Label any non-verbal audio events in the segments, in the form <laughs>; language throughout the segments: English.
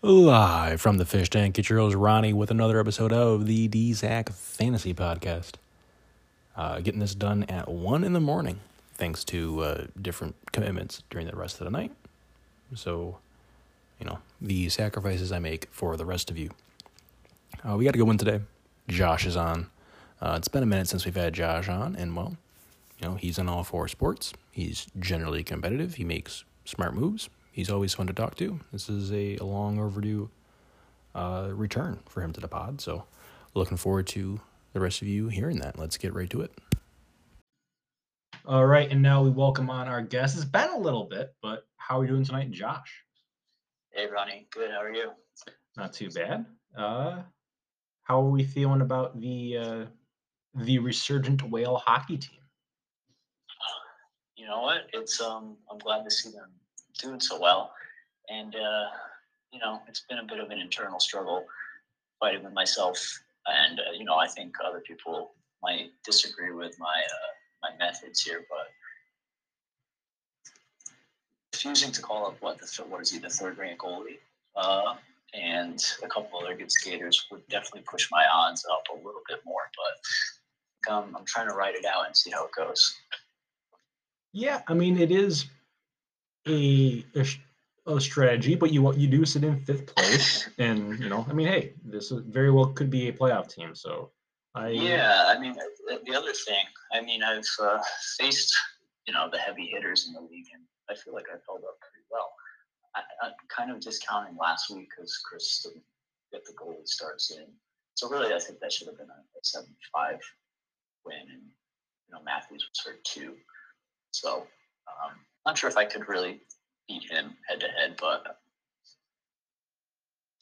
Live from the fish tank, it's your host Ronnie with another episode of the DSAC Fantasy Podcast. Uh, getting this done at 1 in the morning, thanks to uh, different commitments during the rest of the night. So, you know, the sacrifices I make for the rest of you. Uh, we got to go in today. Josh is on. Uh, it's been a minute since we've had Josh on, and well, you know, he's in all four sports. He's generally competitive. He makes smart moves he's always fun to talk to. This is a, a long overdue uh, return for him to the pod. So, looking forward to the rest of you hearing that. Let's get right to it. All right, and now we welcome on our guest. It's been a little bit, but how are we doing tonight, Josh? Hey, Ronnie. Good. How are you? Not too bad. Uh, how are we feeling about the uh, the resurgent whale hockey team? You know what? It's um. I'm glad to see them doing so well. And, uh, you know, it's been a bit of an internal struggle fighting with myself. And, uh, you know, I think other people might disagree with my, uh, my methods here, but refusing to call up what the what is he the third rank goalie uh, and a couple other good skaters would definitely push my odds up a little bit more. But um, I'm trying to write it out and see how it goes. Yeah, I mean it is a, a, a strategy, but you you do sit in fifth place, <laughs> and you know, I mean, hey, this very well could be a playoff team. So, I yeah, I mean, the other thing, I mean, I've uh, faced you know the heavy hitters in the league, and I feel like I've held up pretty well. I, am kind of discounting last week because Chris didn't get the goalie starts in. So really, I think that should have been a, a 75 win, and you know Matthews was hurt too. So um, not sure if I could really beat him head to head, but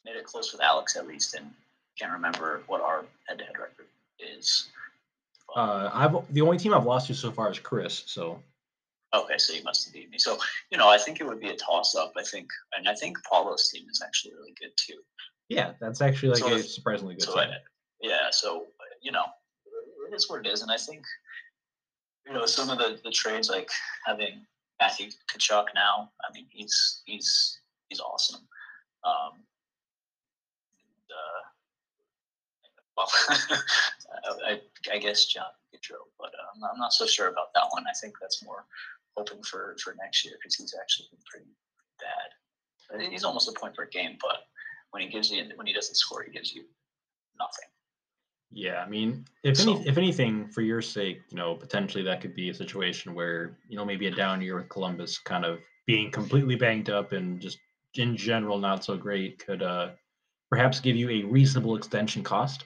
made it close with Alex at least, and can't remember what our head to head record is. Uh, I've the only team I've lost to so far is Chris. So. Okay, so you must have beat me. So you know, I think it would be a toss up. I think, and I think Paulo's team is actually really good too. Yeah, that's actually like so a surprisingly good. So I, yeah, so you know, it is what it is, and I think you know some of the the trades like having Matthew Tkachuk now. I mean, he's he's he's awesome. Um, and, uh, well, <laughs> I, I, guess John Gaudreau, but uh, I'm, not, I'm not so sure about that one. I think that's more hoping for for next year because he's actually been pretty bad. He's almost a point per game, but when he gives you when he doesn't score, he gives you nothing. Yeah, I mean, if so, any, if anything, for your sake, you know, potentially that could be a situation where you know maybe a down year with Columbus, kind of being completely banged up and just in general not so great, could uh perhaps give you a reasonable extension cost.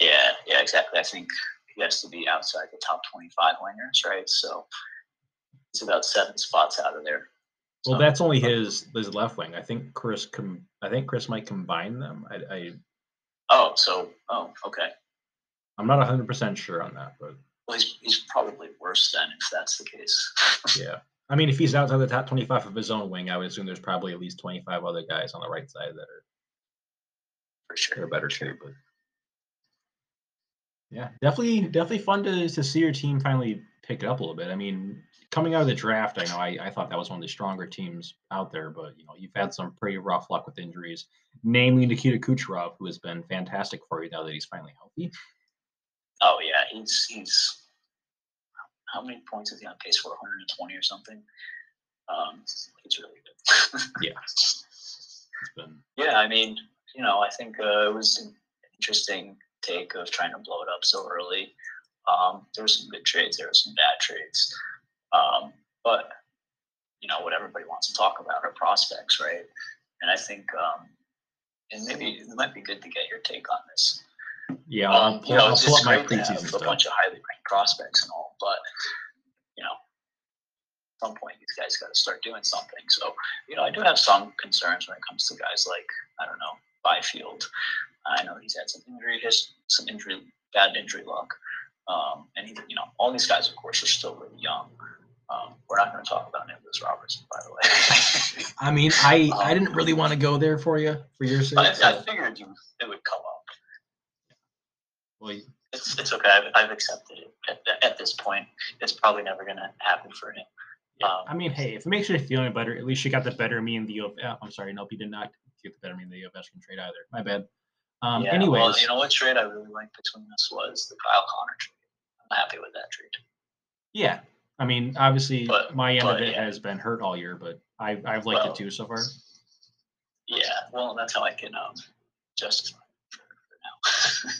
Yeah, yeah, exactly. I think he has to be outside the top twenty-five wingers, right? So it's about seven spots out of there. Well, so, that's only his his left wing. I think Chris com- I think Chris might combine them. I, I Oh, so oh, okay. I'm not 100 percent sure on that, but well, he's he's probably worse then if that's the case. <laughs> yeah, I mean, if he's outside the top 25 of his own wing, I would assume there's probably at least 25 other guys on the right side that are for sure they're better shape. But yeah, definitely, definitely fun to to see your team finally pick it up a little bit. I mean, coming out of the draft, I know I, I thought that was one of the stronger teams out there, but you know you've had some pretty rough luck with injuries, namely Nikita Kucherov, who has been fantastic for you now that he's finally healthy. Oh yeah, he's he's how many points is he on pace for? 120 or something. Um, he's really good. yeah. <laughs> Been... Yeah, I mean, you know, I think uh, it was an interesting take of trying to blow it up so early. Um, there were some good trades, there were some bad trades. Um, but you know what everybody wants to talk about are prospects, right? And I think, um, and maybe it might be good to get your take on this. Yeah, I'll um, pull, you know, I'll it's, it's great to have stuff. a bunch of highly ranked prospects and all, but you know, at some point these guys got to start doing something. So, you know, I do have some concerns when it comes to guys like I don't know Byfield. I know he's had some injury, some injury, bad injury luck. Um, and he, you know, all these guys, of course, are still really young. Um, we're not going to talk about Nicholas Robertson, by the way. <laughs> I mean, I, um, I didn't really want to go there for you for your sake. I, so. I figured you, it would come up. Well, you, it's, it's okay. I've, I've accepted it at, at, this point. It's probably never going to happen for him. Yeah. Um, I mean, hey, if it makes you feel any better, at least you got the better me and the. Oh, I'm sorry, nope, you did not get the better me in the Ovechkin trade either. My bad. Um, yeah, anyways, well, you know what trade I really liked between us was the Kyle Connor trade. I'm happy with that trade. yeah. I mean, obviously, But- my end of it yeah. has been hurt all year, but I, I've liked Well, it too so far. Yeah, well, that's how I can um, justify it for, for now.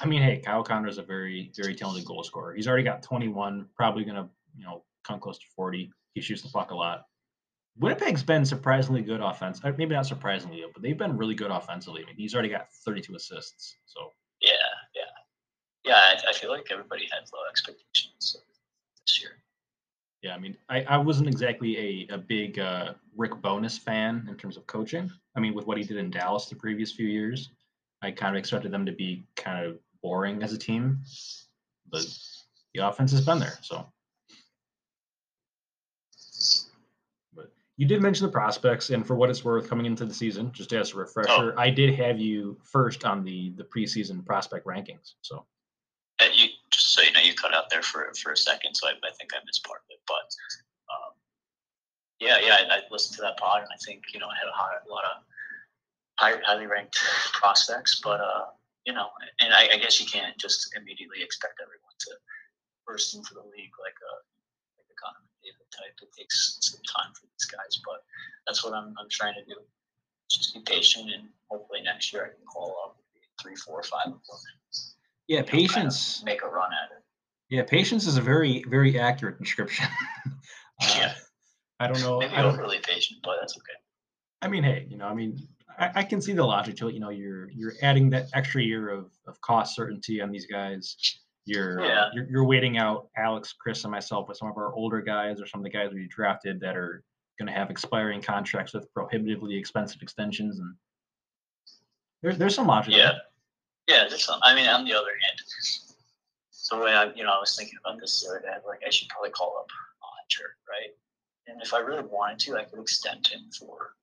I mean, hey, Kyle Connor is a very, very talented goal scorer. He's already got 21, probably going to, you know, come close to 40. He shoots the puck a lot. Winnipeg's been surprisingly good offense. Maybe not surprisingly, but they've been really good offensively. I mean, he's already got 32 assists. So, yeah, yeah, yeah. I, I feel like everybody had low expectations year. Yeah, I mean, I, I wasn't exactly a, a big uh, Rick Bowness fan in terms of coaching. I mean, with what he did in Dallas the previous few years, I kind of expected them to be kind of boring as a team. But the offense has been there. So, but you did mention the prospects, and for what it's worth, coming into the season, just as a refresher, I did have you first on the the preseason prospect rankings. So, Uh, you just so you know, you cut out there for for a second, so I, I think I missed part of it. But um, yeah, yeah, I, I listened to that pod, and I think you know I had a, high, a lot of high, highly ranked prospects. But uh, you know, and I, I guess you can't just immediately expect everyone to burst into the league like a like a Connor McDavid type. It takes some time for these guys, but that's what I'm I'm trying to do. Just be patient, and hopefully next year I can call up three, four, five of them. yeah, you kind of patience. make a run at it. Yeah, patience is a very very accurate description. <laughs> Uh, Yeah. I don't know. Maybe I don't. overly patient, but that's okay. I mean, hey, you know, I mean, I, I can see the logic to it. You know, you're you're adding that extra year of, of cost certainty on these guys. You're, Yeah. you're you're waiting out Alex, Chris, and myself with some of our older guys or some of the guys we drafted that are going to have expiring contracts with prohibitively expensive extensions, and there's there's some logic. Yeah, yeah. There's some. I mean, on the other hand, the way I, you know, I was thinking about this the other day. Like, I should probably call up Hunter, right? And if I really wanted to, I could extend him for.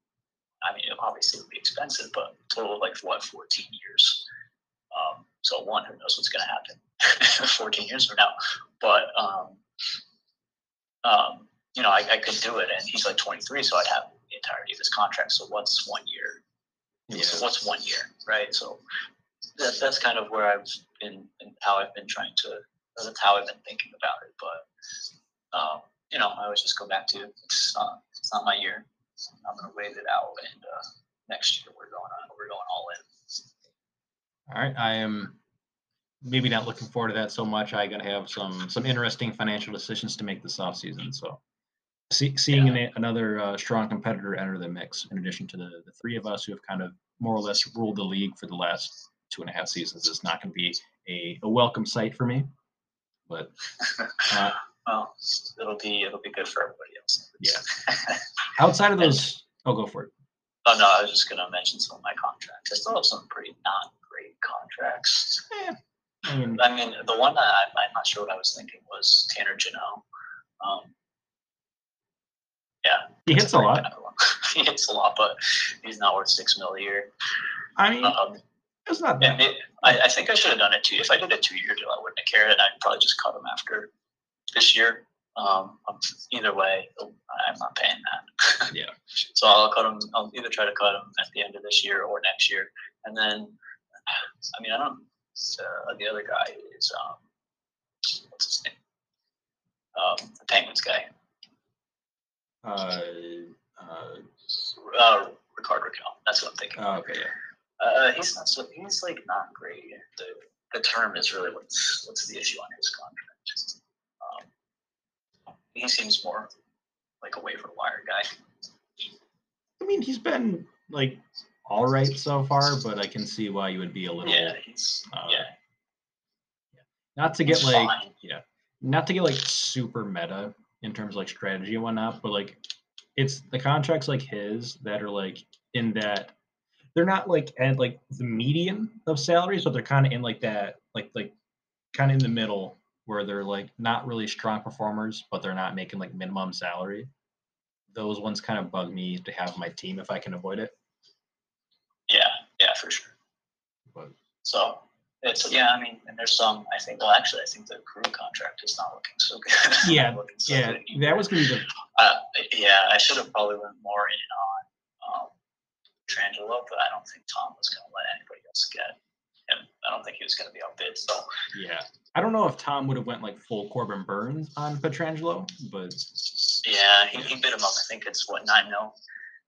I mean, obviously it would be expensive, but total of like what, 14 years. Um, so one, who knows what's going to happen <laughs> 14 years from now? But um, um, you know, I, I could do it, and he's like 23, so I'd have the entirety of his contract. So what's one year? So what's one year, right? So that, that's kind of where I've been and how I've been trying to. That's how I've been thinking about it. But um, you know, I always just go back to it's not, it's not my year. I'm gonna wait it out, and uh, next year we're going on. We're going all in. All right, I am maybe not looking forward to that so much. I'm gonna have some some interesting financial decisions to make this off season. So, see, seeing an, another uh, strong competitor enter the mix, in addition to the the three of us who have kind of more or less ruled the league for the last two and a half seasons, is not going to be a, a welcome sight for me. But <laughs> uh, Well, it'll be it'll be good for everybody else. Yeah. outside of <laughs> those, I'll go for it. Oh no, I was just gonna mention some of my contracts. I still have some pretty not great contracts. Eh, I mean, I mean, the one that I'm, I'm not sure what I was thinking was Tanner Jeannot. Um, yeah, he hits a lot. <laughs> he hits a lot, but he's not worth six mil a year. I mean, Um, it's not it, I, I think I should have done it too. If I did a two-year deal, I wouldn't have cared, and I'd probably just cut him after this year. Um, either way, I'm not paying that. <laughs> Yeah. So I'll cut him. I'll either try to cut him at the end of this year or next year, and then, I mean, I don't. Uh, the other guy is um, what's his name? Um, the Penguins guy, Uh, uh, uh, Rickard Rakell. That's what I'm thinking. oh, okay, yeah. Uh, he's not so. He's like not great. The the term is really what's what's the issue on his contract. Um, he seems more like a waiver wire guy. I mean, he's been like all right so far, but I can see why you would be a little Yeah, he's uh, yeah. not to get he's like fine. yeah, not to get like super meta in terms of like strategy and whatnot, but like it's the contracts like his that are like in that they're not like at like the median of salaries, but they're kind of in like that like like kind of in the middle where they're like not really strong performers, but they're not making like minimum salary. Those ones kind of bug me to have my team if I can avoid it. Yeah, yeah, for sure. But So it's yeah. I mean, and there's some. I think. Well, actually, I think the Krug contract is not looking so good. <laughs> Yeah, looking so yeah, good that was gonna be the Uh, yeah, I should have probably went more in on Pietrangelo, but I don't think Tom was going to let anybody else get him. I don't think he was going to be outbid. So yeah, I don't know if Tom would have went like full Corbin Burnes on Pietrangelo, but yeah, he, he bid him up. I think it's what nine mil.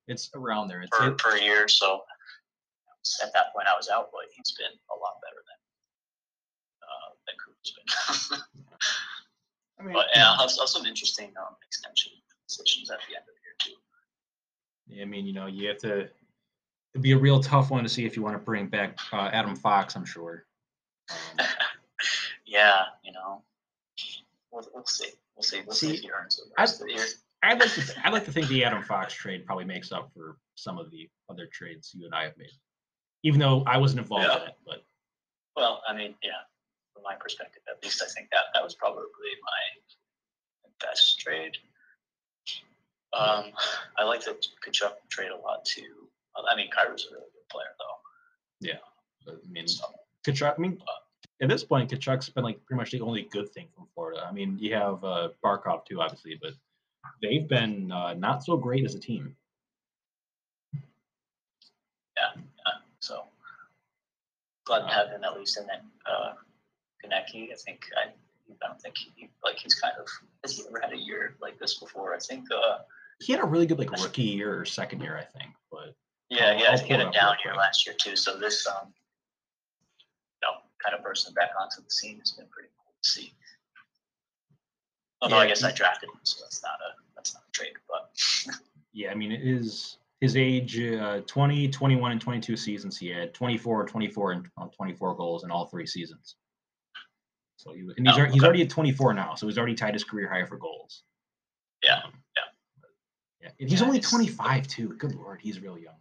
It's around there. It's per, it, per year. So at that point, I was out, but he's been a lot better than uh, than Cooper's been. <laughs> I mean, but yeah, I'll have, I'll have some interesting um, extension decisions at the end of the year too. Yeah, I mean, you know, you have to. It'd be a real tough one to see if you want to bring back uh, Adam Fox. I'm sure. Um, <laughs> yeah, you know, we'll, we'll see. We'll see. We'll see, see if he earns the rest I, of the year. I'd like to. I'd like to think the Adam Fox trade probably makes up for some of the other trades you and I have made, even though I wasn't involved yeah. in it. But well, I mean, yeah, from my perspective, at least, I think that that was probably my best trade. Um, I like the Tkachuk trade a lot too. I mean, Kyra's a really good player, though. Yeah, I mean, so, Tkachuk. I mean, at this point, Tkachuk's been like pretty much the only good thing from Florida. I mean, you have uh, Barkov too, obviously, but they've been uh, not so great as a team. Yeah, yeah. So glad to have him at least in that uh. I think I, I don't think he like he's kind of has he ever had a year like this before? I think uh, he had a really good like rookie year or second year, I think. But yeah, yeah, I'll he had a down year last year too. So this um, you know, kind of bursting back onto the scene has been pretty cool to see. Although yeah, I guess I drafted him, so that's not a that's not a trade. But <laughs> yeah, I mean, it is his age uh, 20, 21, and 22 seasons. He had 24, 24, and uh, 24 goals in all three seasons. So he, and he's, oh, he's already at 24 now, so he's already tied his career high for goals. Yeah, um, yeah. Yeah, and he's yeah, only 25 too. Good lord, he's real young.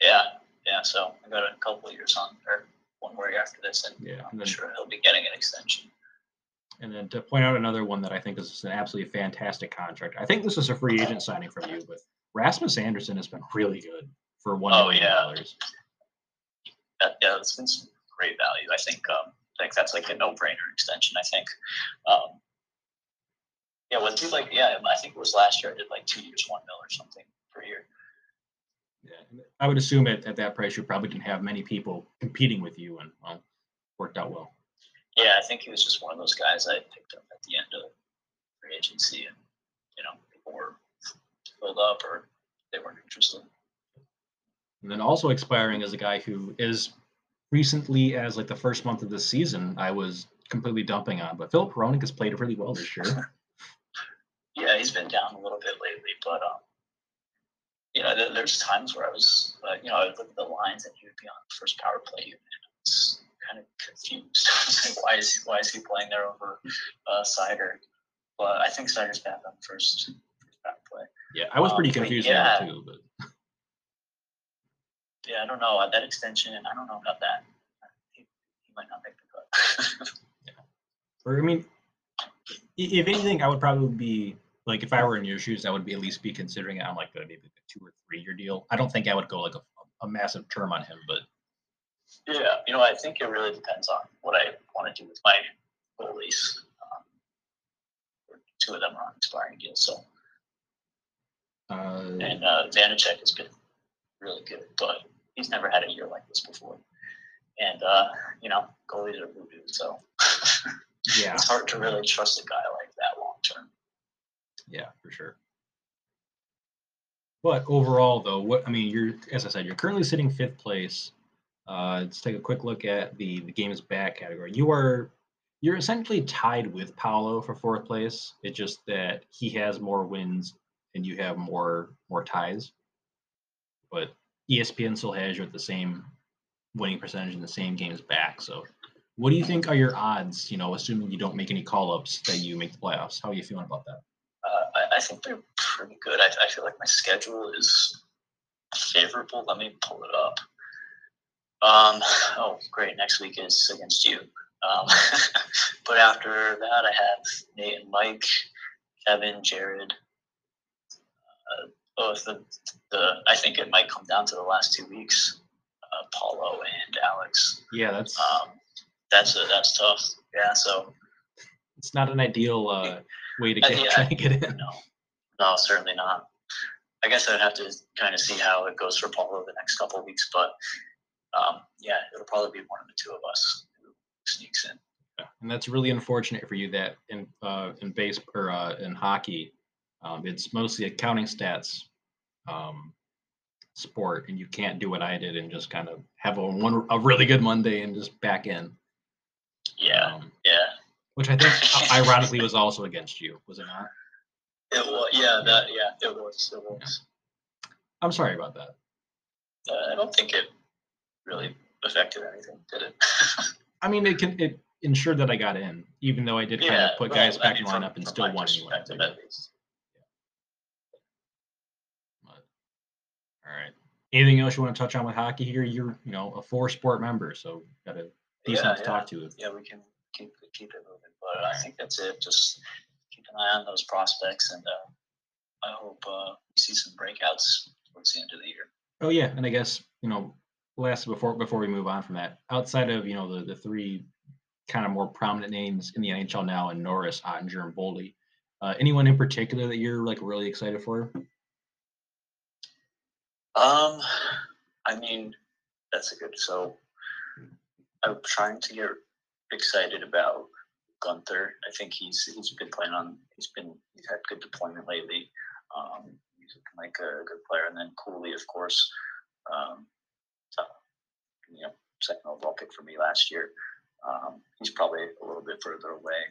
Yeah, yeah. So I got a couple of years on, or one more year after this, and yeah, I'm then, sure he'll be getting an extension. And then to point out another one that I think is an absolutely fantastic contract. I think this is a free agent signing from you, but Rasmus Andersson has been really good for one oh, million dollars. Yeah. yeah, that's been some great value. I think um, I think that's like a no-brainer extension. I think. Um, yeah, was he like? Yeah, I think it was last year. I did like two years, one mil or something per year. Yeah, I would assume at, at that price you probably didn't have many people competing with you, and well, worked out well. Yeah, I think he was just one of those guys I picked up at the end of free agency, and you know, people were filled up or they weren't interested. And then also expiring as a guy who is recently as like the first month of the season I was completely dumping on, but Filip Hronek has played really well this year. <laughs> yeah, he's been down a little bit lately, but um, you know, there, there's times where I was, uh, you know, I would look at the lines and he would be on the first power play unit. I was kind of confused. <laughs> like, why is he, why is he playing there over uh, Seider? But I think Seider's back on first, first power play. Yeah, I was pretty um, confused yeah, too, but yeah, I don't know that extension. I don't know about that. He, he might not make the cut. <laughs> yeah. Or I mean, if anything, I would probably be like if I were in your shoes, I would be at least be considering it on like a, maybe a two or three year deal. I don't think I would go like a, a massive term on him, but yeah, you know, I think it really depends on what I want to do with my goalies. Um, two of them are on expiring deals, so. Uh, and uh, Vanecek has been really good, but he's never had a year like this before. And uh, you know, goalies are voodoo, so <laughs> yeah, it's hard to really trust a guy like that long term. Yeah, for sure. But overall, though, what I mean, you're as I said, you're currently sitting fifth place. Uh, let's take a quick look at the the games back category. You are you're essentially tied with Paolo for fourth place. It's just that he has more wins and you have more more ties. But ESPN still has you at the same winning percentage in the same games back. So, what do you think are your odds? You know, assuming you don't make any call ups, that you make the playoffs. How are you feeling about that? I, think they're pretty good. I, I, feel like my schedule is favorable. Let me pull it up. Um, oh, great. Next week is against you. Um, <laughs> but after that, I have Nate and Mike, Kevin, Jared, uh, both the, the I think it might come down to the last two weeks, uh, Paulo and Alex. Yeah, that's um, that's a, that's tough. Yeah, so it's not an ideal uh, way to get, yeah, try to get in. No, no, certainly not. I guess I'd have to kind of see how it goes for Paulo the next couple of weeks, but um, yeah, it'll probably be one of the two of us who sneaks in. Yeah. And that's really unfortunate for you that in uh, in base or uh, in hockey, um, it's mostly a counting stats um, sport, and you can't do what I did and just kind of have a one a really good Monday and just back in. Yeah, um, yeah. Which I think ironically was also against you, was it not? It was, yeah, that, yeah, it was, it was. I'm sorry about that. Uh, I don't think it really affected anything, did it? <laughs> I mean, it can it ensured that I got in, even though I did yeah, kind of put well, guys back in lineup and still won anyway. All right. Anything else you want to touch on with hockey here? You're, you know, a four sport member, so got a decent yeah, to talk to. Yeah, we can keep keep it moving. But I think that's it. Just an eye on those prospects, and uh, I hope uh, we see some breakouts towards the end of the year. Oh yeah, and I guess you know, last before before we move on from that, outside of you know the the three kind of more prominent names in the NHL now, and Norris, Oettinger, and Boldy. Uh, anyone in particular that you're like really excited for? Um, I mean, that's a good. So, I'm trying to get excited about Guenther. I think he's he's been playing on. He's been he's had good deployment lately. Um, he's like a good player, and then Cooley, of course. Um, so, you know, second overall pick for me last year. Um, he's probably a little bit further away.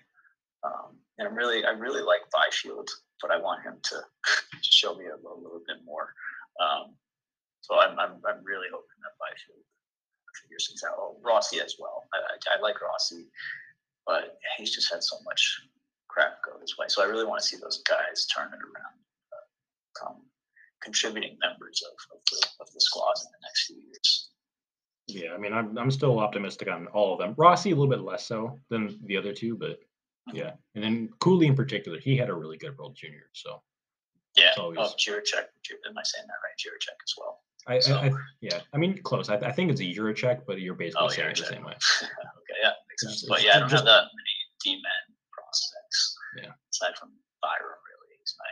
Um, and I'm really, I really like Byfield, but I want him to <laughs> show me a little, little bit more. Um, so I'm, I'm, I'm really hoping that Byfield figures things out. Oh, Rossi as well. I, I, I, like Rossi, but he's just had so much crap go his way. So I really want to see those guys turn it around, uh, come contributing members of, of, the, of the squads in the next few years. Yeah, I mean, I'm I'm still optimistic on all of them. Rossi a little bit less so than the other two, but mm-hmm. yeah. And then Cooley in particular, he had a really good World Junior. So yeah, always... oh, Jiricek. Am I saying that right? Jiricek as well. I, so. I, I, yeah, I mean close. I, I think it's a Jiricek, but you're basically oh, saying it the same way. <laughs> okay, yeah, makes sense. But yeah, I don't have that many D-men prospects. Yeah. Aside from Byram, really, he's my.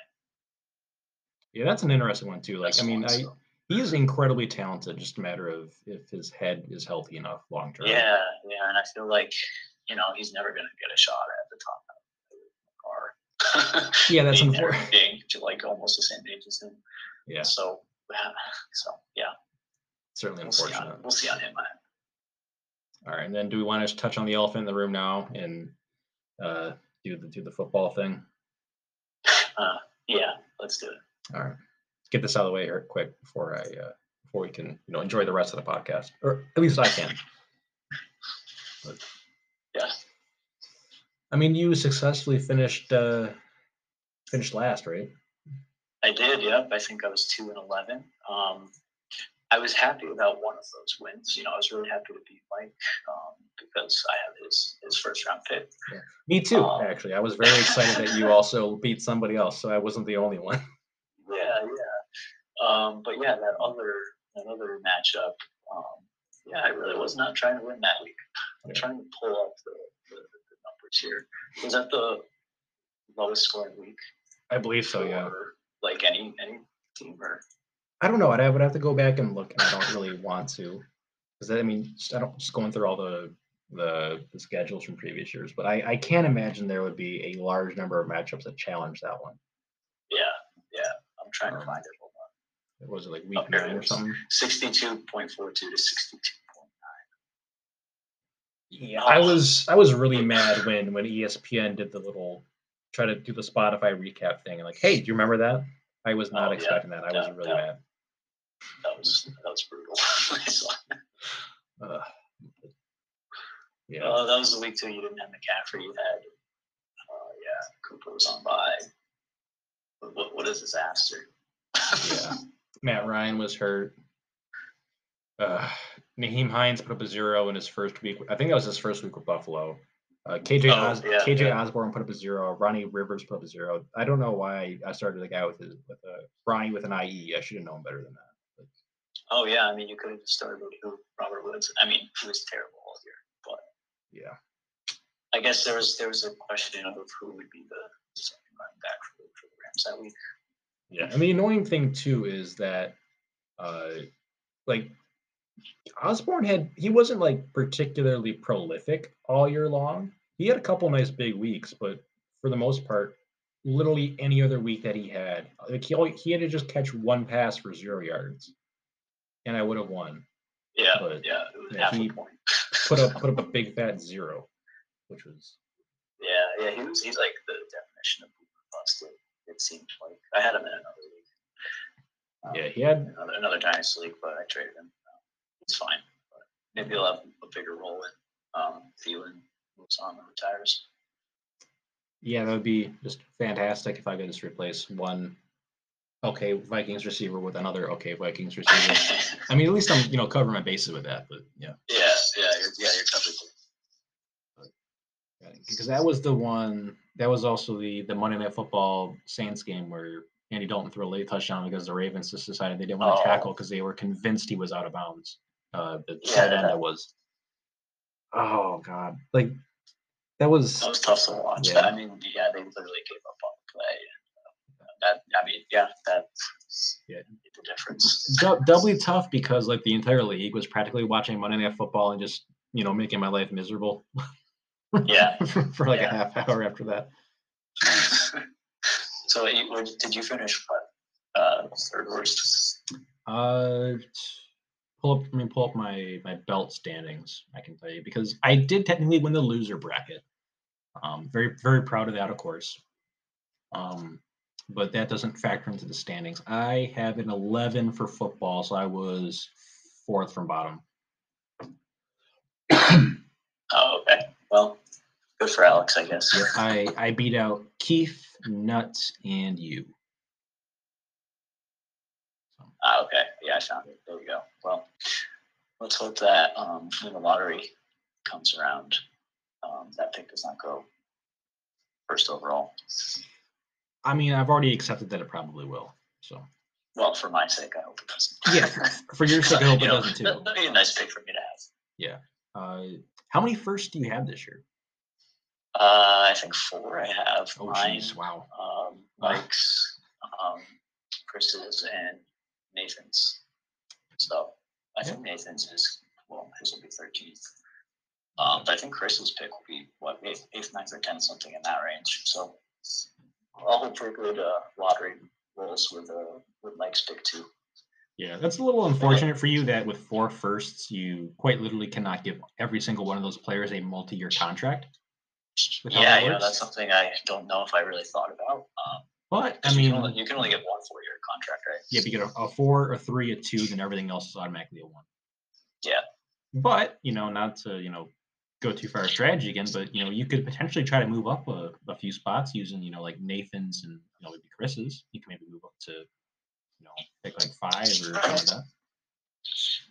Yeah, that's an interesting one too. Like, I mean, one, I. So he is incredibly talented. Just a matter of if his head is healthy enough long term. Yeah, yeah, and I feel like you know he's never going to get a shot at the top car. <laughs> yeah, that's unfortunate. Being like almost the same age as him. Yeah. So, so yeah. Certainly we'll unfortunate. See on, we'll see on him. All right, and then do we want to touch on the elephant in the room now and uh, do the do the football thing? Uh, yeah, let's do it. All right get this out of the way here quick before I uh, before we can you know enjoy the rest of the podcast, or at least I can. But, yeah. I mean, you successfully finished uh, finished last, right? I did. Yep. I think I was two and eleven. Um, I was happy about one of those wins. You know, I was really happy to beat Mike um, because I have his his first round pick. Yeah. Me too. Um, actually, I was very excited that you also <laughs> beat somebody else, so I wasn't the only one. Yeah, yeah. Um, but yeah, that other that other matchup, um, yeah, I really was not trying to win that week. I'm yeah. trying to pull up the, the, the, numbers here. Was that the lowest scoring week? I believe so. Yeah. Like any any team or. I don't know. I would have to go back and look, and I don't really want to, because I mean, just, I don't just going through all the, the the schedules from previous years, but I I can't imagine there would be a large number of matchups that challenge that one. Yeah, yeah. I'm trying um, to find it one was it was like week nine or something? Sixty-two point four two to sixty-two point nine. Yeah, I was I was really mad when when ESPN did the little try to do the Spotify recap thing and like, hey, do you remember that? I was not oh, expecting yeah. that. I was really that, mad. That was that was brutal. <laughs> uh, yeah. Uh, that was the week too. You didn't have McCaffrey. You had, uh, yeah, Cooper was on bye. What, what a disaster. yeah. <laughs> Matt Ryan was hurt. Uh, Nyheim Hines put up a zero in his first week. I think that was his first week with Buffalo. Uh, KJ oh, Os- yeah, KJ yeah. Osborne put up a zero. Ronnie Rivers put up a zero. I don't know why I started the guy with his, with a Ronnie with an IE. I should have known better than that. Oh yeah, I mean you could have started with who Robert Woods. I mean he was terrible all year, but yeah. I guess there was there was a question of who would be the second running back for, for the Rams that week. Yeah, and the annoying thing too is that, uh, like Osborne had he wasn't like particularly prolific all year long. He had a couple nice big weeks, but for the most part, literally any other week that he had, like he only, he had to just catch one pass for zero yards, and I would have won. Yeah, but, yeah, yeah he put up put up a <laughs> big fat zero, which was. Yeah, yeah, he was. He's like the definition of busted. It seemed like I had him in another league. Um, yeah, he had another, another dynasty league, but I traded him. it's fine. But maybe he'll have a bigger role in um, Thielen moves on and retires. Yeah, that would be just fantastic if I could just replace one okay Vikings receiver with another okay Vikings receiver. <laughs> I mean, at least I'm you know covering my bases with that. But yeah. Yeah, yeah, you're, yeah, you're covered. Because that was the one. That was also the the Monday Night Football Saints game where Andy Dalton threw a late touchdown because the Ravens just decided they didn't want to oh. tackle because they were convinced he was out of bounds. Uh, the yeah, tight end that was. Oh God! Like that was. That was tough to watch. Yeah. I mean, yeah, they literally gave up on the play. That I mean, yeah, that yeah the difference. Doubly tough because like the entire league was practically watching Monday Night Football and just you know making my life miserable. <laughs> Yeah. for like yeah. a half hour after that. <laughs> so did you finish what uh, third worst? Uh, pull up. I mean, pull up my my belt standings. I can tell you because I did technically win the loser bracket. Um, very very proud of that, of course. Um, but that doesn't factor into the standings. I have an 11 for football, so I was fourth from bottom. <clears throat> oh, okay. Well, good for Alex, I guess. Yeah, I I beat out Keith, Nuts, and you. Ah, okay. Yeah, I found it. There we go. Well, let's hope that um, when the lottery comes around, um, that pick does not go first overall. I mean, I've already accepted that it probably will. So. Well, for my sake, I hope it doesn't. Yeah, for your sake, I hope it know, doesn't too. That'd be a nice pick for me to have. Yeah. Uh, how many firsts do you have this year? Uh, I think four. I have oh, mine, geez, wow. Um, Mike's, um, Chris's, and Nathan's. So I think Nathan's is well, his will be thirteenth. Um, but I think Chris's pick will be what eighth, eighth, ninth, or tenth, something in that range. So I'll hope for a good uh, lottery rolls with uh, with Mike's pick too. Yeah, that's a little unfortunate for you that with four firsts, you quite literally cannot give every single one of those players a multi-year contract. Yeah, you know, that's something I don't know if I really thought about. Um, but I mean, you can, only, you can only get one four-year contract, right? Yeah, if you get a, a, four, a three, a two, then everything else is automatically a one. Yeah. But you know, not to you know go too far a strategy again, but you know, you could potentially try to move up a, a few spots using you know like Nathan's and you know maybe Chris's. You can maybe move up to you know pick like five or something like that.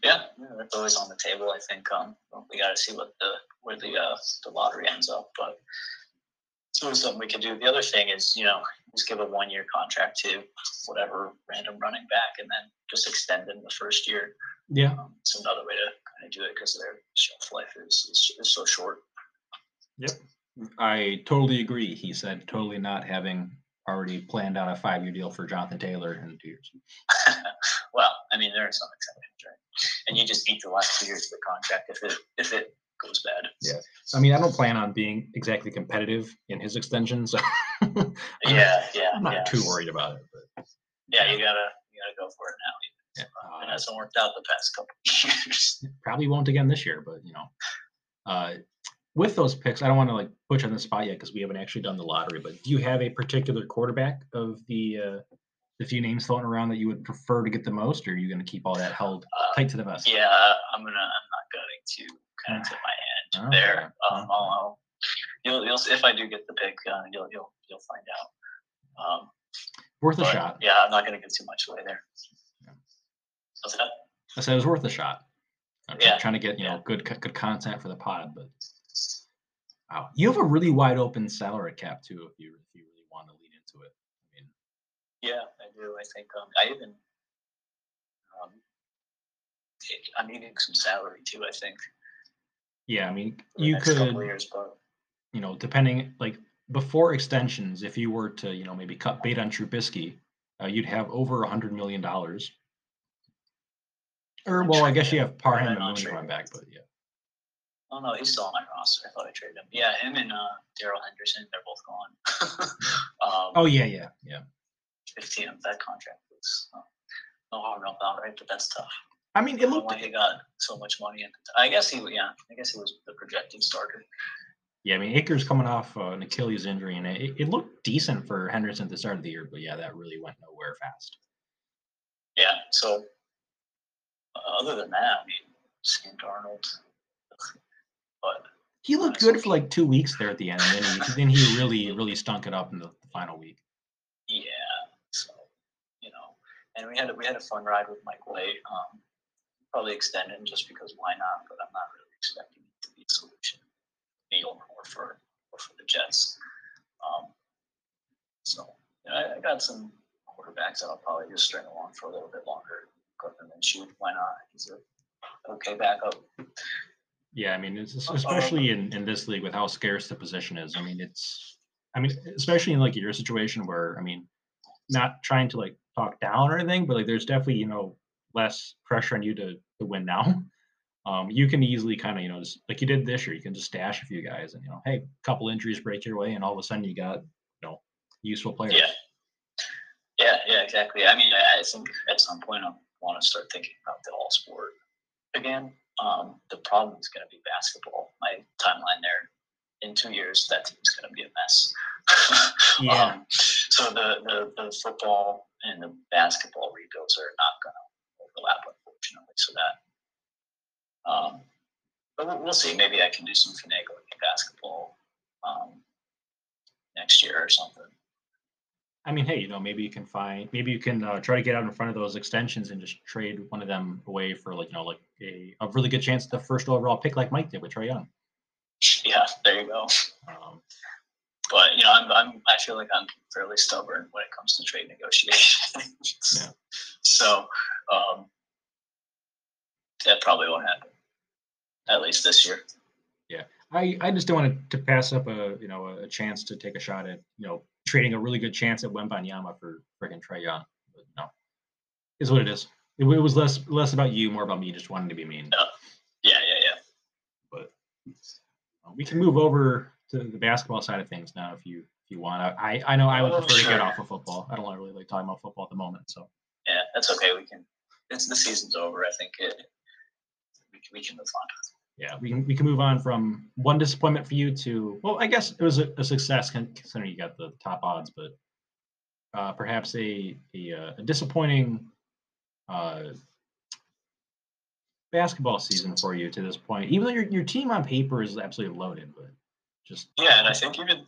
Yeah, yeah, that's always on the table. I think um, we got to see what the where the uh, the lottery ends up, but it's always something we could do. The other thing is, you know, just give a one year contract to whatever random running back, and then just extend in the first year. Yeah, um, it's another way to kind of do it because their shelf life is, is is so short. Yep, I totally agree. He said totally not having already planned out a five year deal for Jonathan Taylor in two years. <laughs> well, I mean, there are some exceptions, right? And you just eat the last two years of the contract if it if it goes bad. Yeah, I mean, I don't plan on being exactly competitive in his extension, so <laughs> yeah, yeah, I'm not yeah. too worried about it. But yeah, you gotta you gotta go for it now. Yeah. Uh, it hasn't worked out the past couple <laughs> years. Probably won't again this year, but you know, uh, with those picks, I don't want to like put you on the spot yet because we haven't actually done the lottery. But do you have a particular quarterback of the uh, the few names floating around that you would prefer to get the most, or are you going to keep all that held uh, tight to the vest? Yeah, I'm gonna. I'm not going to kind of tip my hand okay. there. Um, I'll, you'll, you'll, if I do get the pick, uh, you'll, you'll, you'll find out. Um, worth a shot. Yeah, I'm not going to give too much away there. Yeah. What's that? I said it was worth a shot. I'm yeah. trying to get you yeah. know good good content for the pod, but wow, you have a really wide open salary cap too. If you if you really want to lean into it, I mean, yeah, I do. I think um, I even um, I'm eating some salary too. I think. Yeah, I mean, you could. Years, but... You know, depending like before extensions, if you were to you know maybe cut bait on Trubisky, uh, you'd have over a hundred million dollars. Or well, I guess you have Parham and Mooney coming back, but yeah. Oh no, he's still on my roster. I thought I traded him. Yeah, him and uh, Darrell Henderson, they're both gone. <laughs> um, oh yeah, yeah, yeah. Fifteen of that contract was uh, no harm, no foul, right? But that's tough. I mean, it looked like he got so much money, and I guess he, yeah, I guess he was the projected starter. Yeah, I mean, Akers coming off uh, an Achilles injury, and it, it looked decent for Henderson at the start of the year, but yeah, that really went nowhere fast. Yeah, so uh, other than that, I mean, Sam Darnold, but he looked good for like two weeks there at the end, and then he, <laughs> then he really, really stunk it up in the, the final week. Yeah, so you know, and we had we had a fun ride with Mike White. Um, probably extend him just because why not? But I'm not really expecting it to be a solution, me or, or for or for the Jets. Um, so you know, I, I, got some quarterbacks that I'll probably just string along for a little bit longer. Gardner shoot, why not? He's a okay backup. Yeah, I mean, it's especially in, in this league with how scarce the position is. I mean, it's, I mean, especially in like your situation where, I mean, not trying to like talk down or anything, but like there's definitely, you know, less pressure on you to, to win now. <laughs> Um, you can easily kind of, you know, just like you did this year, you can just stash a few guys and, you know, hey, a couple injuries break your way and all of a sudden you got, you know, useful players. Yeah. Yeah, yeah, exactly. I mean, I think at some point I want to start thinking about the all sport again. Um, the problem is going to be basketball. My timeline there in two years, that team's going to be a mess. <laughs> yeah. Um, so the, the, the football and the basketball rebuilds are not going to overlap, unfortunately. So that, um, but we'll see. Maybe I can do some finagling in basketball um, next year or something. I mean, hey, you know, maybe you can find, maybe you can uh, try to get out in front of those extensions and just trade one of them away for like, you know, like a, a really good chance at the first overall pick, like Mike did with Trae Young. Yeah, there you go. Um, but you know, I'm, I'm, I feel like I'm fairly stubborn when it comes to trade negotiations. yeah. <laughs> So um, that probably won't happen, at least this year. Yeah, I, I just don't want to pass up a you know a chance to take a shot at you know trading a really good chance at Wembanyama for freaking Trae Young. But no, is what it is. It, it, was less less about you, more about me just wanting to be mean. Yeah, yeah, yeah. yeah. But uh, we can move over to the basketball side of things now if you if you want. I I know I would oh, prefer sure. to get off of football. I don't really like talking about football at the moment. So yeah, that's okay. We can. It's the season's over. I think it. We can, we can move on. Yeah, we can we can move on from one disappointment for you to well, I guess it was a, a success considering you got the top odds, but uh, perhaps a a, uh, a disappointing uh, basketball season for you to this point. Even though your your team on paper is absolutely loaded, but just yeah, and I think even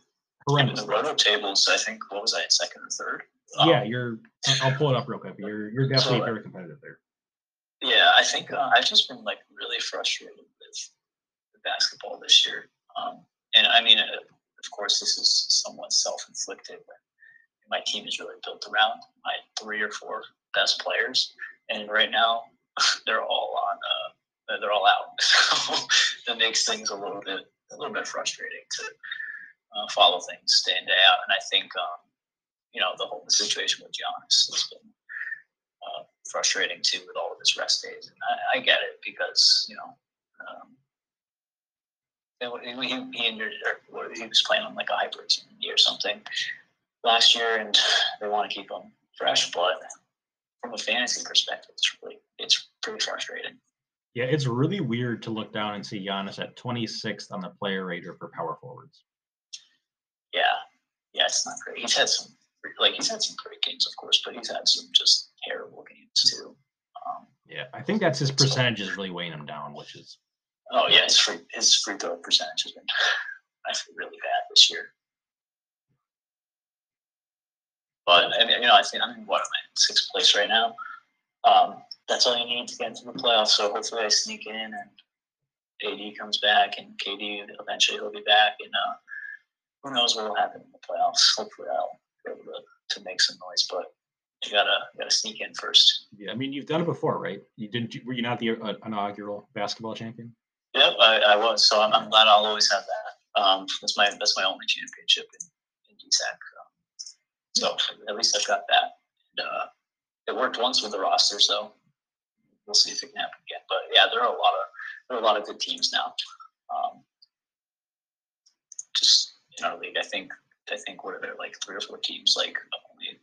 even the roto tables, I think what was I second or third? Yeah, um, you're. I'll pull it up real quick. You're you're definitely so, very competitive there. Yeah, I think uh, I've just been like really frustrated with the basketball this year. Um, and I mean, uh, of course, this is somewhat self-inflicted. My team is really built around my three or four best players, and right now <laughs> they're all on. Uh, they're all out, <laughs> so that makes things a little bit a little bit frustrating to uh, follow things day in day out. And I think um, you know the whole situation with Giannis has been frustrating too with all of his rest days. And I, I get it because you know um, he, he injured or he was playing on like a hybrid or something last year, and they want to keep him fresh. But from a fantasy perspective, it's really it's pretty frustrating. Yeah, it's really weird to look down and see Giannis at 26th on the player rater for power forwards. Yeah, yeah, it's not great. He's had some like he's had some great games, of course, but he's had some just terrible games too. Um, yeah, I think that's his percentage is really weighing him down, which is. Oh yeah, his free his free throw percentage has been <sighs> I feel really bad this year. But I mean, you know, I think I'm in what am I sixth place right now. Um, that's all you need to get into the playoffs. So hopefully I sneak in and AD comes back and KD eventually he'll be back and uh, who knows what will happen in the playoffs. Hopefully I'll be able to, to make some noise, but you gotta you gotta sneak in first. Yeah, I mean you've done it before, right? You didn't were you not the uh, inaugural basketball champion? Yep, I, I was. So I'm, I'm, glad I'll always have that. Um, that's my that's my only championship in, in DSAC. Um, so at least I've got that. uh, it worked once with the roster, so we'll see if it can happen again. But yeah, there are a lot of there are a lot of good teams now. Um, just in our league, I think I think what are there like three or four teams like only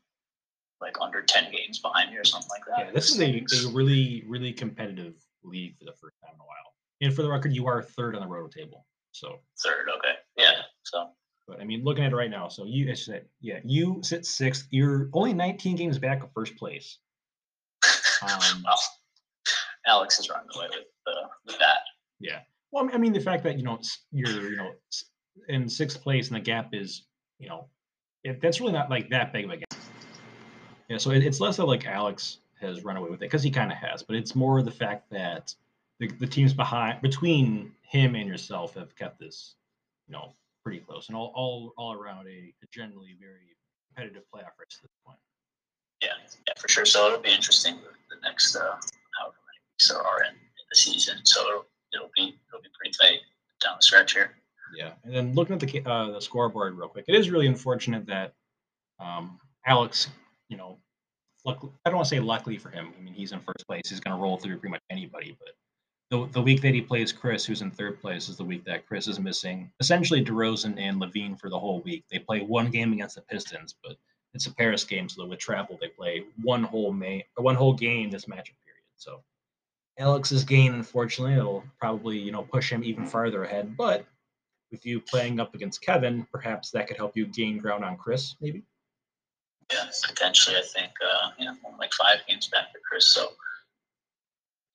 like under ten games behind me or something like that. Yeah, this is a, a really really competitive league for the first time in a while. And for the record, you are third on the roto table. So third, okay, yeah. So, but I mean, looking at it right now, so you said, yeah, you sit sixth. You're only 19 games back of first place. Um, <laughs> well, Alex is running away with, uh, with that. Yeah. Well, I mean, the fact that you know you're you know in sixth place and the gap is you know that's really not like that big of a gap. Yeah. So it, it's less of like Alex has run away with it because he kind of has, but it's more the fact that the, the teams behind between him and yourself have kept this, you know, pretty close and all all, all around a, a generally very competitive playoff race at this point. Yeah, yeah, for sure. So it'll be interesting the next uh, however many weeks there are in, in the season. So it'll, it'll be it'll be pretty tight down the stretch here. Yeah, and then looking at the uh, the scoreboard real quick, it is really unfortunate that um, Alex, you know, luckily, I don't want to say luckily for him. I mean, he's in first place. He's going to roll through pretty much anybody, but the, the week that he plays Chris, who's in third place, is the week that Chris is missing essentially DeRozan and LaVine for the whole week. They play one game against the Pistons, but it's a Paris game, so with travel they play one whole May or one whole game this matchup period. So Alex's gain, unfortunately, it'll probably you know push him even farther ahead. But with you playing up against Kevin, perhaps that could help you gain ground on Chris, maybe. Yeah, potentially. I think uh, you know like five games back for Chris. So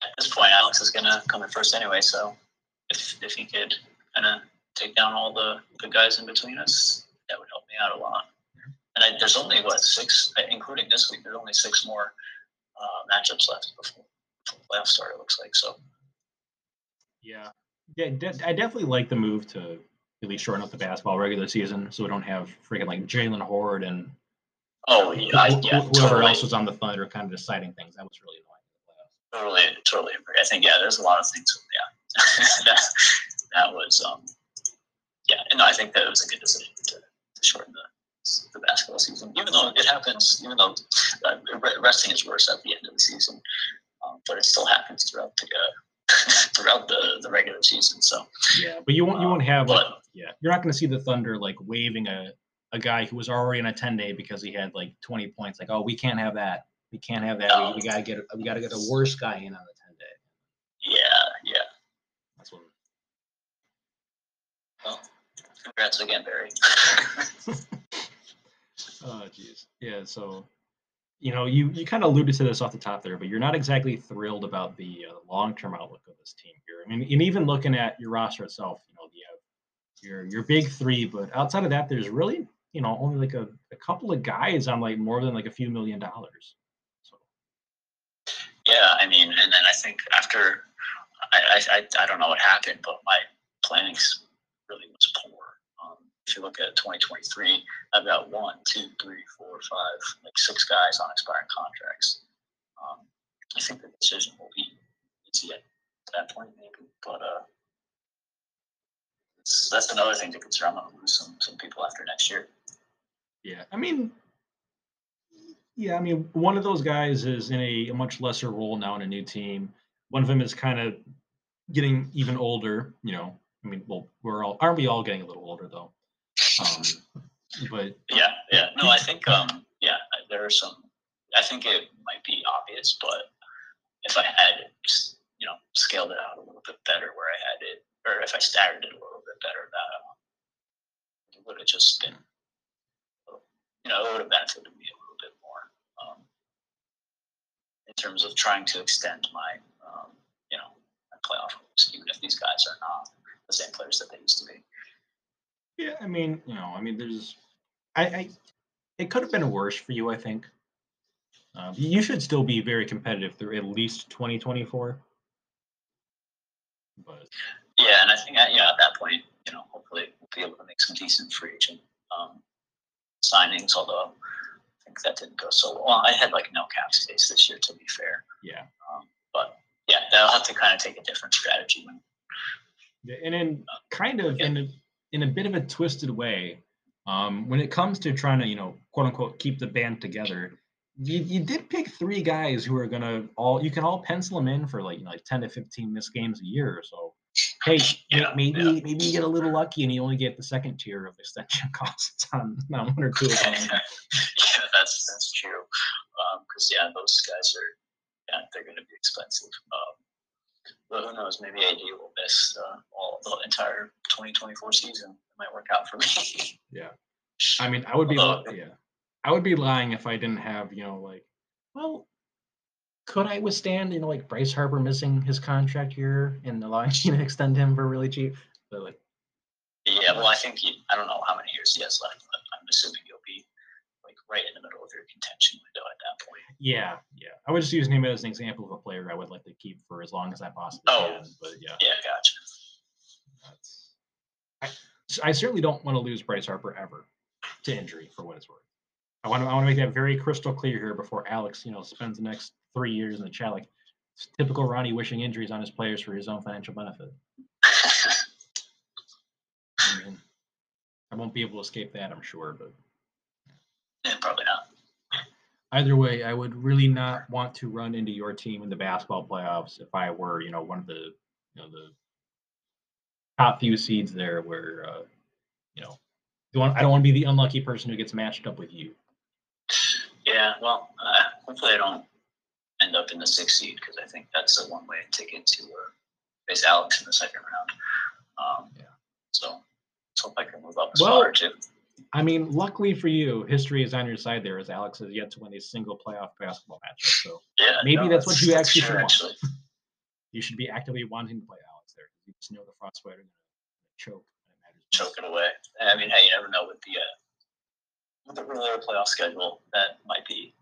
at this point, Alex is going to come in first anyway. So if if he could kind of take down all the the guys in between us, that would help me out a lot. And I, there's only what six, including this week. There's only six more uh, matchups left before, before playoff start. It looks like so. Yeah, yeah. De- I definitely like the move to at least shorten up the basketball regular season, so we don't have freaking like Jaylen Hoard and oh yeah, yeah whoever totally. else was on the Thunder kind of deciding things. That was really annoying. Totally, totally agree. I think yeah, there's a lot of things. Yeah, <laughs> that, that was um, yeah, no, I think that was a good decision to, to shorten the the basketball season, even though it happens, even though uh, resting is worse at the end of the season, um, but it still happens throughout the uh, <laughs> throughout the, the regular season. So yeah, but you won't you won't have like but, yeah, you're not going to see the Thunder like waiving a a guy who was already in a 10 day because he had like 20 points like oh we can't have that we can't have that. No. We, we, gotta get we gotta get the worst guy in on the ten day. Yeah, yeah. That's what. Well, congrats again, Barry. <laughs> oh, jeez. Yeah. So, you know, you you kind of alluded to this off the top there, but you're not exactly thrilled about the uh, long term outlook of this team here. I mean, and even looking at your roster itself, you know, you have your your big three, but outside of that, there's really you know only like a, a couple of guys on like more than like a few million dollars. So. Yeah, I mean, and then I think after I, I, I don't know what happened, but my planning really was poor. Um, if you look at 2023, I've got one, two, three, four, five, like six guys on expiring contracts. Um, I think the decision will be easy at that point, maybe, but uh, that's another thing to consider. I'm going to lose some some people after next year. Yeah, I mean, yeah, I mean, one of those guys is in a, a, much lesser role now in a new team. One of them is kind of getting even older. You know, I mean, well, we're all aren't we all getting a little older though? Um, but yeah, yeah, no, I think um, yeah, there are some. I think it might be obvious, but if I had you know scaled it out a little bit better, where I had it, or if I staggered it a little bit better, that it would have just been, you know, it would have benefited me a little bit more um, in terms of trying to extend my, um, you know, my playoff hopes, even if these guys are not the same players that they used to be. Yeah, I mean, you know, I mean, there's, I, I it could have been worse for you, I think. Um, you should still be very competitive through at least 2024. But yeah, and I think you know at that point, you know, hopefully we'll be able to make some decent free agent um, signings. Although I think that didn't go so well. well. I had like no cap space this year, to be fair. Yeah. Um, but yeah, I'll have to kind of take a different strategy when. Yeah, and in kind of yeah. in a, in a bit of a twisted way, um, when it comes to trying to you know quote unquote keep the band together, you, you did pick three guys who are gonna all you can all pencil them in for like you know, like ten to fifteen missed games a year. So hey, <laughs> Yeah, maybe yeah. maybe you get a little lucky and you only get the second tier of extension <laughs> costs on, on one or two of them. <laughs> yeah, that's that's true. Because yeah, those guys are yeah, they're going to be expensive. Um, but who knows? Maybe AD will miss uh, all the entire 2024 season. Might work out for me. <laughs> Yeah. I mean, I would be Although- li- yeah, I would be lying if I didn't have you know like, well, could I withstand you know like Bryce Harper missing his contract year and allowing <laughs> you to extend him for really cheap? But like, yeah, well, I think he, I don't know how many years he has left, but I'm assuming he'll be like right in the middle of your contention window at that point. yeah, yeah, I would just use him as an example of a player I would like to keep for as long as I possibly Oh. can. But yeah, Yeah, gotcha. that's. I, certainly don't want to lose Bryce Harper ever to injury for what it's worth. I want to I want to make that very crystal clear here before Alex, you know, spends the next three years in the chat like it's typical Ronnie wishing injuries on his players for his own financial benefit. <laughs> I mean, I won't be able to escape that, I'm sure, but yeah, probably not. either way, I would really not want to run into your team in the basketball playoffs if I were, you know, one of the, you know, the top few seeds there where, uh, you know, you want, I don't want to be the unlucky person who gets matched up with you. Yeah, well, uh, hopefully I don't end up in the sixth seed because I think that's the one-way ticket to uh, face Alex in the second round. Um, Yeah. So let's hope I can move up a Well, spot or two. I mean, luckily for you, history is on your side there, as Alex has yet to win a single playoff basketball matchup. So Yeah, maybe that's what you actually should want. actually. you should be actively wanting to play. You just know the frostbite are going to choke when it matters. Choke it away. I mean, hey, you never know with the uh, with the earlier playoff schedule that might be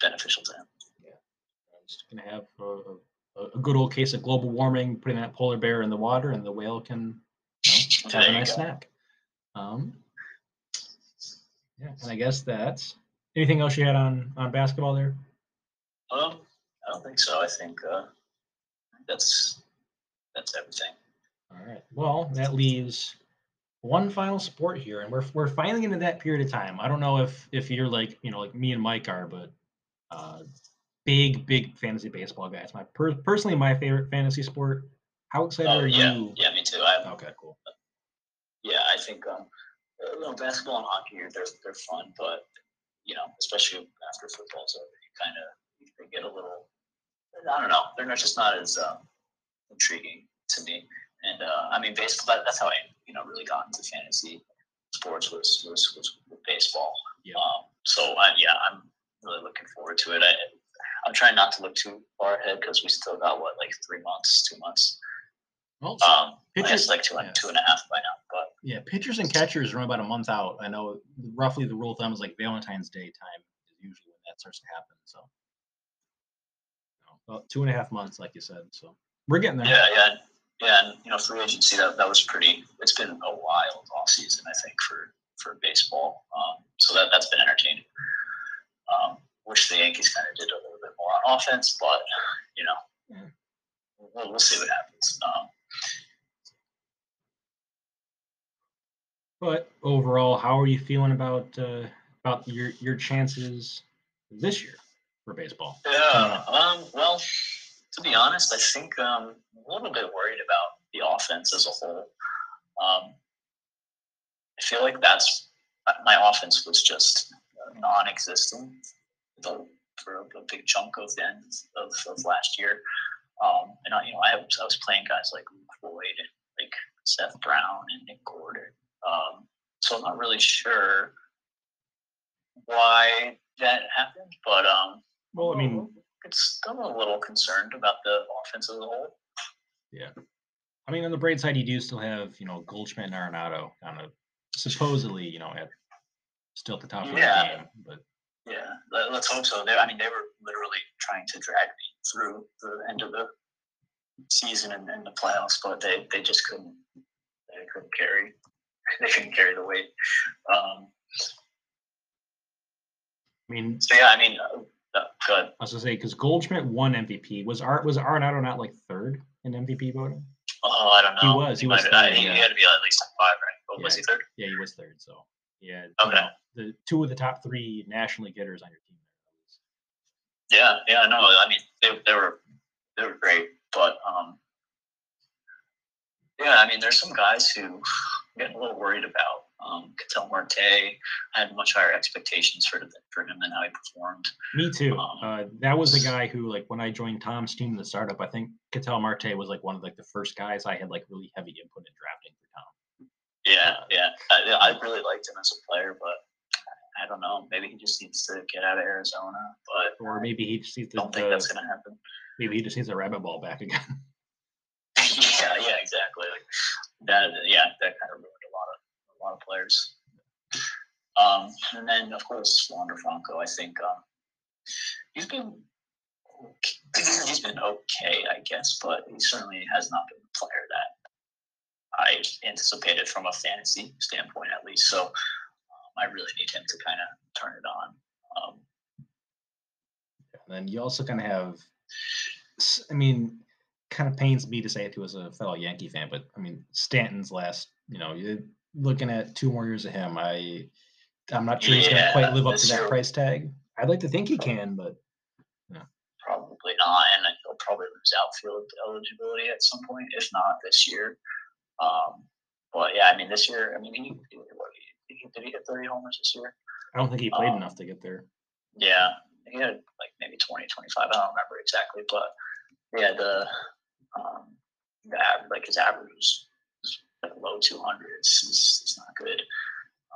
beneficial to him. I'm just gonna have a, a, a good old case of global warming, putting that polar bear in the water, and the whale can you know, <laughs> have a nice go. snack. Um, yeah, and I guess that's anything else you had on on basketball there. Um, I don't think so. I think uh, that's that's everything. All right. Well, that leaves one final sport here, and we're we're finally into that period of time. I don't know if if you're like you know like me and Mike are, but uh, big big fantasy baseball guys. My per- personally my favorite fantasy sport. How excited Oh are yeah, you? yeah, me too. I Okay, cool. yeah, I think um, uh, you know, basketball and hockey they're they're fun, but you know, especially after football's over, you kind of they get a little. I don't know. They're not just not as um, intriguing to me. And uh, I mean, baseball. That, that's how I you know really got into fantasy sports was was was with baseball. Yeah. Um, so I, yeah, I'm really looking forward to it. I, I'm trying not to look too far ahead because we still got what like three months, two months. Well, Um, Pitchers- like two and yeah. two and a half by now, but yeah, pitchers and catchers are about a month out. I know roughly the rule of thumb is like Valentine's Day time is usually when that starts to happen. So, you know, about two and a half months, like you said. So we're getting there. yeah, yeah, yeah. And you know, free agency that that was pretty. It's been a wild off season, I think, for for baseball. Um, so that that's been entertaining. Um, wish the Yankees kind of did a little bit more on offense, but you know, we'll, we'll see what happens. Um, But overall, how are you feeling about uh, about your your chances this year for baseball? Yeah. Um, well, to be honest, I think um, I'm a little bit worried about the offense as a whole. Um, I feel like that's my offense was just uh, non-existent for a, a big chunk of the end of, of last year. Um, and I, you know, I was, I was playing guys like Luke Voit and like Seth Brown and Nick Gordon. Um, so I'm not really sure why that happened, but um, Well, I mean, it's I'm a little concerned about the offense as a whole. Yeah. I mean, on the Braid side, you do still have you know Goldschmidt and Arenado kind of supposedly you know at still at the top of the game, but Yeah, let, let's hope so. They, I mean, they were literally trying to drag me through the end of the season and, and the playoffs, but they, they just couldn't. They couldn't carry. <laughs> They couldn't carry the weight. Um, I mean, so yeah, I mean, good. I was gonna say because Goldschmidt won MVP. Was Art was Arenado not like third in MVP voting? Oh, I don't know. He was, he might was third, he, yeah. he had to be at least five, right? Or was Yeah. he third? Yeah, he was third. So yeah, Okay. the two of the top three nationally getters on your team. Yeah, yeah, no, I mean they, they were they were great, but um, yeah, I mean there's some guys who I'm getting a little worried about. Um, Ketel Marte, I had much higher expectations for for him than how he performed. Me too. Um, uh, that was the guy who, like, when I joined Tom's team in the startup, I think Ketel Marte was like one of like the first guys I had like really heavy input in drafting for Tom. Yeah, yeah, I, I really liked him as a player, but I don't know. Maybe he just needs to get out of Arizona, but or maybe he just needs to. Don't think that's gonna happen. Maybe he just needs a rabbit ball back again. <laughs> yeah, yeah, exactly. Like that, yeah, that kind of a lot of players. Um, and then of course Wander Franco. I think um, he's been okay. <clears throat> he's been okay, I guess, but he certainly has not been the player that I anticipated from a fantasy standpoint, at least. So I really need him to kind of turn it on. Um, and then you also kind of have, I mean, kind of pains me to say it to as a fellow Yankee fan, but I mean, Stanton's last, you know, you're looking at two more years of him. I, I'm not sure yeah, he's going to quite live up to that price tag. I'd like to think he can, but yeah. probably not. And he'll probably lose outfield eligibility at some point, if not this year. Um, but yeah, I mean, this year, I mean, he, what, he, did he hit 30 homers this year? I don't think he played um, enough to get there. Yeah, he had like maybe 20, 25. I don't remember exactly, but yeah, the um, the average, like his average was, like low 200s. It's, it's not good.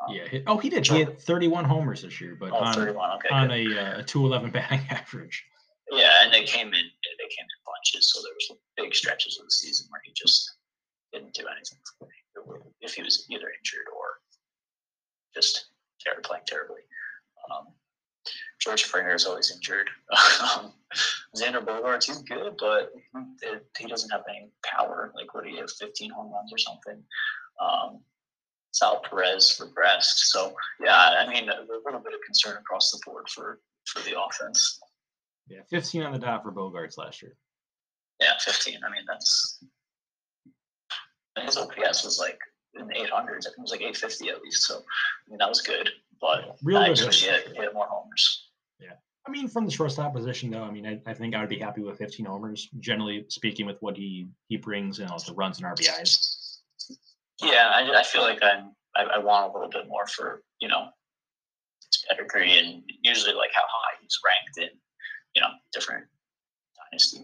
Um, yeah. oh, he did. He had 31 homers this year, but oh, on, okay, on a, uh, a 211 batting <laughs> average. Yeah, and they came in. They came in bunches, so there was big stretches of the season where he just didn't do anything. If he was either injured or just ter- playing terribly. Um, George Springer is always injured. <laughs> um, Xander Bogaerts, he's good, but it, he doesn't have any power. Like, what do you have, 15 home runs or something? Um, Sal Perez regressed. So, yeah, I mean, a, a little bit of concern across the board for, for the offense. Yeah, 15 on the dot for Bogaerts last year. Yeah, 15. I mean, that's his OPS was like in the 800s. I think it was like 850 at least. So I mean that was good, but Real I good he had, he had more homers. Yeah. I mean, from the shortstop position, though, I mean, I, I think I would be happy with 15 homers. Generally speaking, with what he he brings and also runs and RBIs. Yeah, I, I feel like I'm I, I, want a little bit more for you know his pedigree and usually like how high he's ranked in you know different dynasty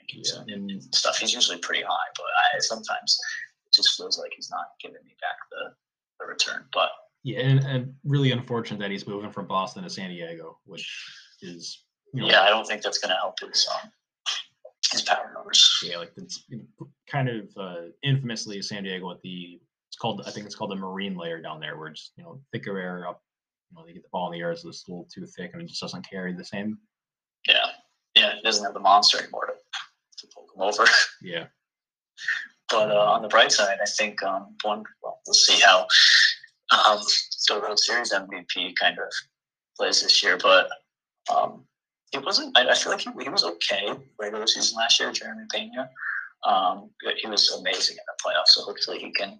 rankings yeah. and, and stuff. He's usually pretty high, but I sometimes it just feels like he's not giving me back the, the return. But yeah, and, and really unfortunate that he's moving from Boston to San Diego, which is you know, yeah, I don't think that's going to help his um, his power numbers. Yeah, like it's kind of uh, infamously San Diego at the it's called I think it's called the marine layer down there, where it's you know thicker air up. You know, they get the ball in the air is a little too thick and it just doesn't carry the same. Yeah, yeah, it doesn't have the monster anymore to, to pull them over. Yeah. But uh, on the bright side, I think um, one. Well, we'll see how um, the World Series MVP kind of plays this year. But um, it wasn't. I, I feel like he, he, was okay regular season last year. Jeremy Pena. Um, but he was amazing in the playoffs. So hopefully he can,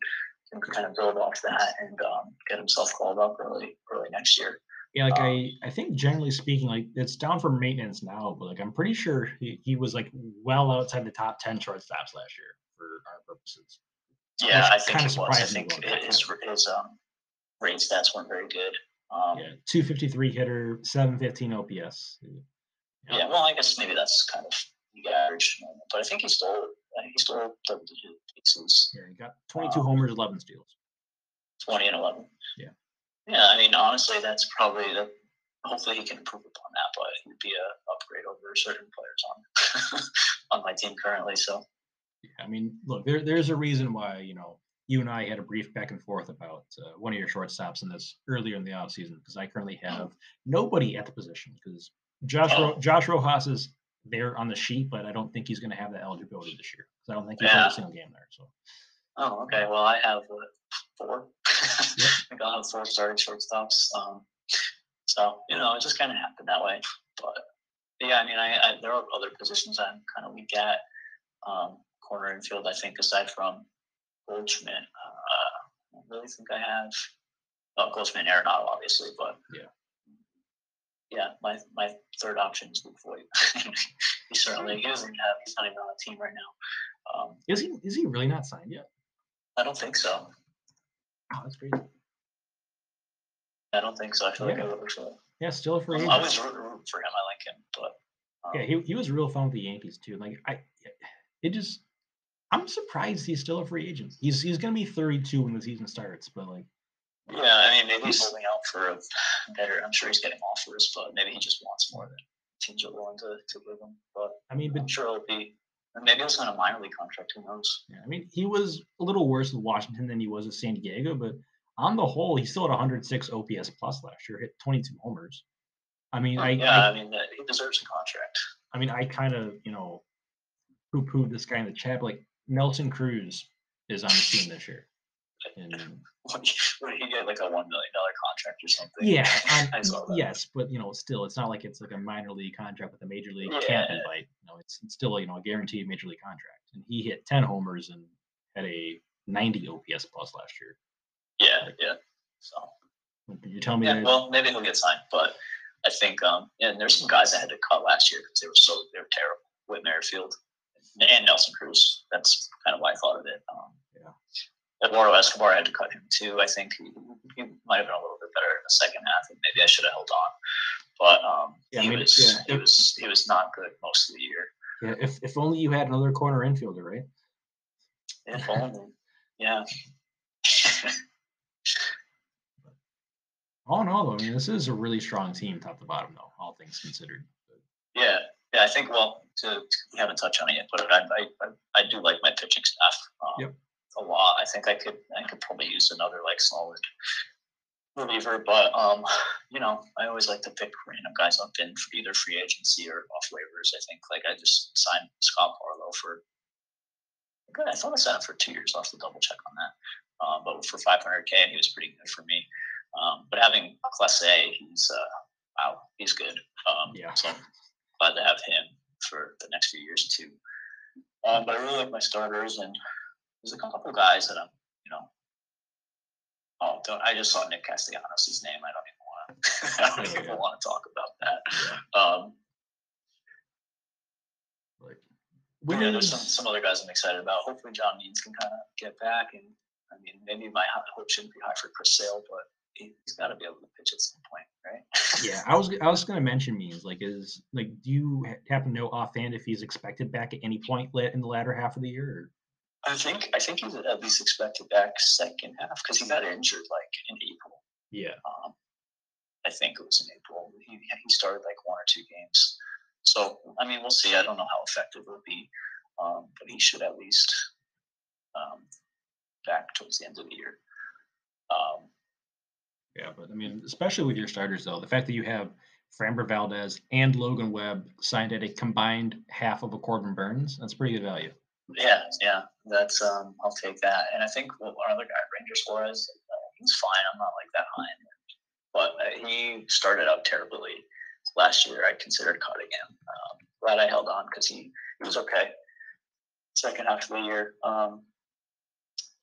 can kind of build off that and um, get himself called up early early next year. Yeah, like um, I, I think generally speaking, like it's down for maintenance now, but like I'm pretty sure he, he was like well outside the top ten shortstops last year for our purposes. Yeah, I think it was. I think his his um, rate stats weren't very good. Um, yeah, 253 hitter, 715 OPS. Yeah. yeah, well, I guess maybe that's kind of the average, but I think he stole he stole double digit pieces. Yeah, he got 22 um, homers, 11 steals. 20 and 11. Yeah. Yeah, I mean, honestly, that's probably the. Hopefully, he can improve upon that, but it would be a upgrade over certain players on <laughs> on my team currently. So Yeah, I mean, look, there, there's a reason why, you know, you and I had a brief back and forth about uh, one of your shortstops in this earlier in the offseason because I currently mm-hmm. have nobody at the position because Josh Ro- oh. Josh Rojas is there on the sheet, but I don't think he's going to have that eligibility this year because I don't think he's yeah. a single game there. So. Oh, okay. Well, I have four. yep. <laughs> I think I'll have four starting shortstops. Um, so you know, it just kind of happened that way. But yeah, I mean, I, I there are other positions I'm kind of weak at. Um, corner infield. I think aside from Goldschmidt, uh, I don't really think I have. Well, Goldschmidt and Arenado, obviously, but yeah. yeah, my my third option is Luke Voit. <laughs> he certainly he doesn't have he's not even on a team right now. Um, is he is he really not signed yet? I don't think so. Oh, that's crazy. I don't think so. I feel yeah. like I would. Yeah, still a free agent. I was rooting for him. I like him, but um, yeah, he he was real fun with the Yankees too. Like I, it just I'm surprised he's still a free agent. He's he's gonna be 32 when the season starts, but like. Yeah, I mean, maybe he's holding out for a better. I'm sure he's getting offers, but maybe he just wants more than teams are willing to, to give him. But I mean, but I'm sure he'll be. Maybe he'll sign a minor league contract. Who knows? Yeah, I mean, he was a little worse with Washington than he was with San Diego, but on the whole, he still had 106 OPS plus last year, hit 22 homers. I mean, oh, I yeah, I, I mean, he deserves a contract. I mean, I kind of you know poo pooed this guy in the chat, but like Nelson Cruz is on the team this year. And, <laughs> what did he get like a one million dollar contract or something? yeah, <laughs> I saw that. yes, but you know, still, it's not like it's like a minor league contract with a major league camp Yeah. invite. You know, it's, it's still you know a guaranteed major league contract, and he hit 10 homers and had a 90 OPS plus last year. Yeah, yeah. So You tell me yeah, well, maybe he'll get signed, but I think um, and there's some guys I had to cut last year because they were so they were terrible. Whit Merrifield and Nelson Cruz. That's kind of why I thought of it. Um, Yeah. Eduardo Escobar I had to cut him too. I think he, he might have been a little bit better in the second half, and maybe I should have held on. But um, Yeah, I he mean, was yeah. he was he was not good most of the year. Yeah, if if only you had another corner infielder, right? If only, yeah. <laughs> All in all, though, I mean, this is a really strong team, top to bottom, though, all things considered. Yeah, yeah. I think. Well, to, we haven't touched on it yet, but I I, I, I do like my pitching staff. Um, Yep. A lot. I think I could I could probably use another like solid reliever, but um, you know, I always like to pick random guys up in for either free agency or off waivers. I think like I just signed Scott Barlow for. Good. I thought I signed him for two years. I'll have to double check on that. Um, but for 500k, and he was pretty good for me. Um, but having Clase, he's uh, wow, he's good. Um, Yeah. So glad to have him for the next few years too. Um, but I really like my starters, and there's a couple of guys that I'm, you know. Oh, don't, I just saw Nick Castellanos' name. I don't even want to. <laughs> I don't even want to talk about that. Um, Like, yeah, there's some, some other guys I'm excited about. Hopefully, John Means can kind of get back, and I mean, maybe my hope shouldn't be high for Chris Sale, but he's got to be able to pitch at some point, right? yeah, I was I was gonna mention means like is like do you happen to know offhand if he's expected back at any point in the latter half of the year? I think I think he's at least expected back second half because he got injured like in April. Yeah, Um, I think it was in April. He he started like one or two games. So I mean, we'll see. I don't know how effective it'll be, um, but he should at least um, back towards the end of the year. Um, yeah, but I mean, especially with your starters though, the fact that you have Framber Valdez and Logan Webb signed at a combined half of a Corbin Burnes, that's pretty good value. yeah, yeah, that's um, I'll take that. And I think our other guy, Ranger Suarez, uh, he's fine. I'm not like that high, but uh, he started out terribly last year. I considered cutting him. Um, glad I held on because he, he was okay. Second half of the year, um,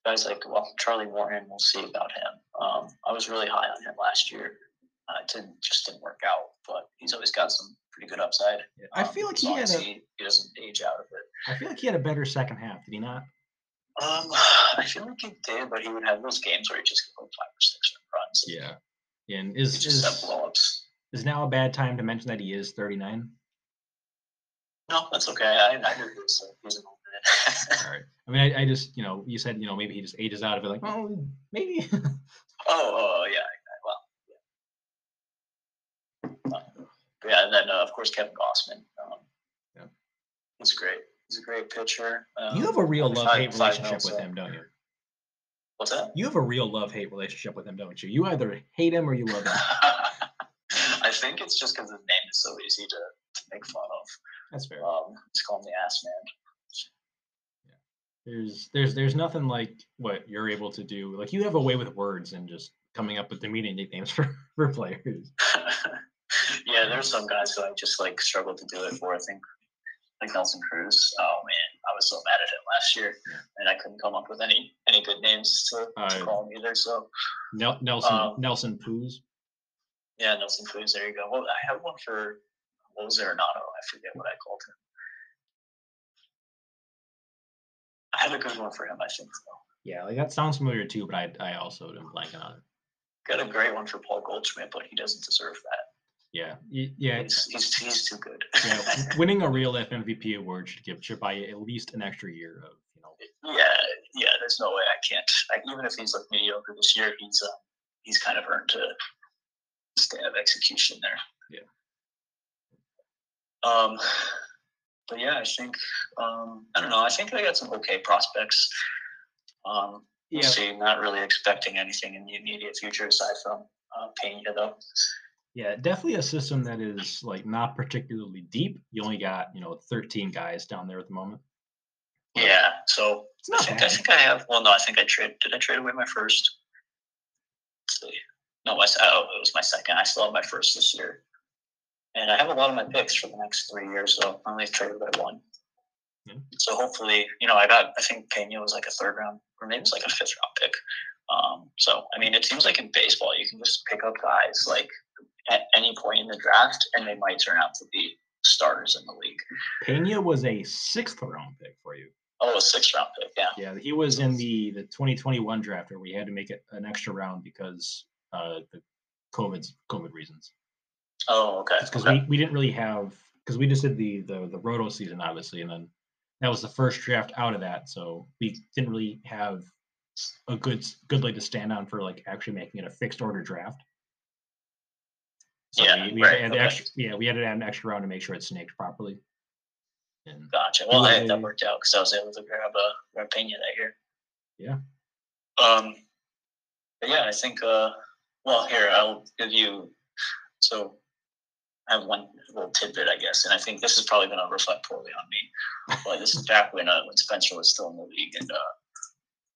guys like well Charlie Morton, we'll see about him. Um, I was really high on him last year. Uh, it didn't just didn't work out, but he's always got some pretty good upside. Yeah, I Um, feel like he had a, he, he doesn't age out of it. I feel like he had a better second half, did he not? Um, I feel like he did, but he would have those games where he just could go five or six runs. Yeah. And is just is, blowups. is now a bad time to mention that he is 39? No, that's okay. I, I knew he was, uh, he was an old man. All right. I mean, I, I just, you know, you said, you know, maybe he just ages out of it. Like, oh, maybe. <laughs> oh, oh, yeah. Well, yeah. Um, yeah, and then uh, of course Kevin Gausman. Um, Yeah. he's great. He's a great pitcher. Um, you have a real love hate relationship with him, don't you? What's that? You have a real love hate relationship with him, don't you? You either hate him or you love him. <laughs> I think it's just because his name is so easy to, to make fun of. That's fair. Um, just call him the ass man. There's there's there's nothing like what you're able to do. Like you have a way with words and just coming up with the meaning nicknames <laughs> for for players. <laughs> yeah, there's some guys who I just like struggle to do it for. I think like Nelson Cruz. Oh man, I was so mad at him last year, and I couldn't come up with any any good names to, Uh, to call him either. So Nel- Nelson Um, Nelson Poos. Yeah, Nelson Cruz. There you go. Well, I have one for what was Arenado? I forget what I called him. I have a good one for him. I think so. Yeah, like that sounds familiar too, but I I also am blanking on it. Got a great one for Paul Goldschmidt, but he doesn't deserve that. Yeah, yeah, he's, he's, he's too good. yeah, <laughs> winning a real FMVP award should give Chip at least an extra year of you know. Yeah, yeah. There's no way I can't. I, even if he's like mediocre this year, he's um, he's kind of earned a stay of execution there. Yeah. Um, but yeah, I think um, I don't know. I think they got some okay prospects. Um, we'll yeah. see. Not really expecting anything in the immediate future aside from uh, Pena, though. Yeah, definitely a system that is like not particularly deep. You only got you know 13 guys down there at the moment. Yeah, so I think, I think I have. Well, no, I think I traded. Did I trade away my first? No, I, oh, it was my second. I still have my first this year, and I have a lot of my picks for the next three years. So I only traded by one. Mm-hmm. So hopefully, you know, I got. I think Pena was like a third round, or maybe it's like a fifth round pick. Um, so I mean, it seems like in baseball, you can just pick up guys like at any point in the draft, and they might turn out to be starters in the league. Pena was a sixth round pick for you. Oh, a sixth round pick, yeah. Yeah, he was in the the 2021 draft where we had to make it an extra round because uh the COVID COVID reasons. Oh, okay. Because okay. we, we didn't really have because we just did the the the roto season obviously, and then that was the first draft out of that, so we didn't really have a good good leg to stand on for like actually making it a fixed order draft. So yeah, we, we right, had okay. extra, yeah, we had to add an extra round to make sure it snaked properly. And gotcha. Well, hey, that worked out because I was able to grab a Rapena that year. Yeah. Um. Yeah, I think. Uh. Well, here I'll give you. So, I have one little tidbit, I guess, and I think this is probably going to reflect poorly on me. But this is back when uh, when Spencer was still in the league, and uh,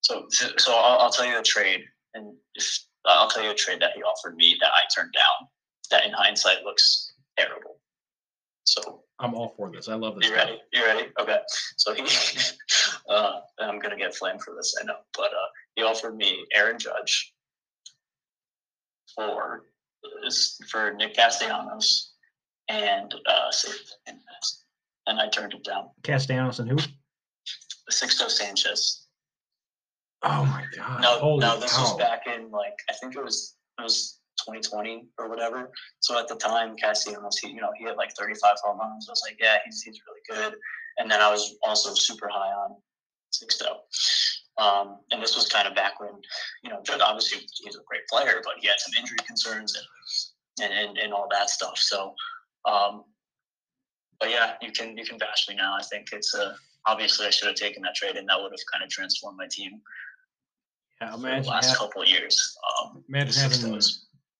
so so I'll, I'll tell you a trade, and if I'll tell you a trade that he offered me that I turned down. That in hindsight looks terrible. So I'm all for this. I love this. You ready? You ready? Okay. So he, <laughs> uh, I'm gonna get flamed for this, I know, but uh, he offered me Aaron Judge for for Nick Castellanos and uh, and I turned it down. Castellanos and who? Sixto Sanchez. Oh my god! No, Holy no, this cow. was back in like I think it was it was 2020 or whatever. So at the time, Castellanos, he, you know, he had like 35 home runs. I was like, yeah, he's, he's really good. And then I was also super high on Sixto. Um, and this was kind of back when, you know, obviously he's a great player, but he had some injury concerns and, and, and, and all that stuff. So, um, but yeah, you can, you can bash me now. I think it's, uh, obviously I should have taken that trade and that would have kind of transformed my team. Yeah, imagine the last have, couple of years. Um, imagine having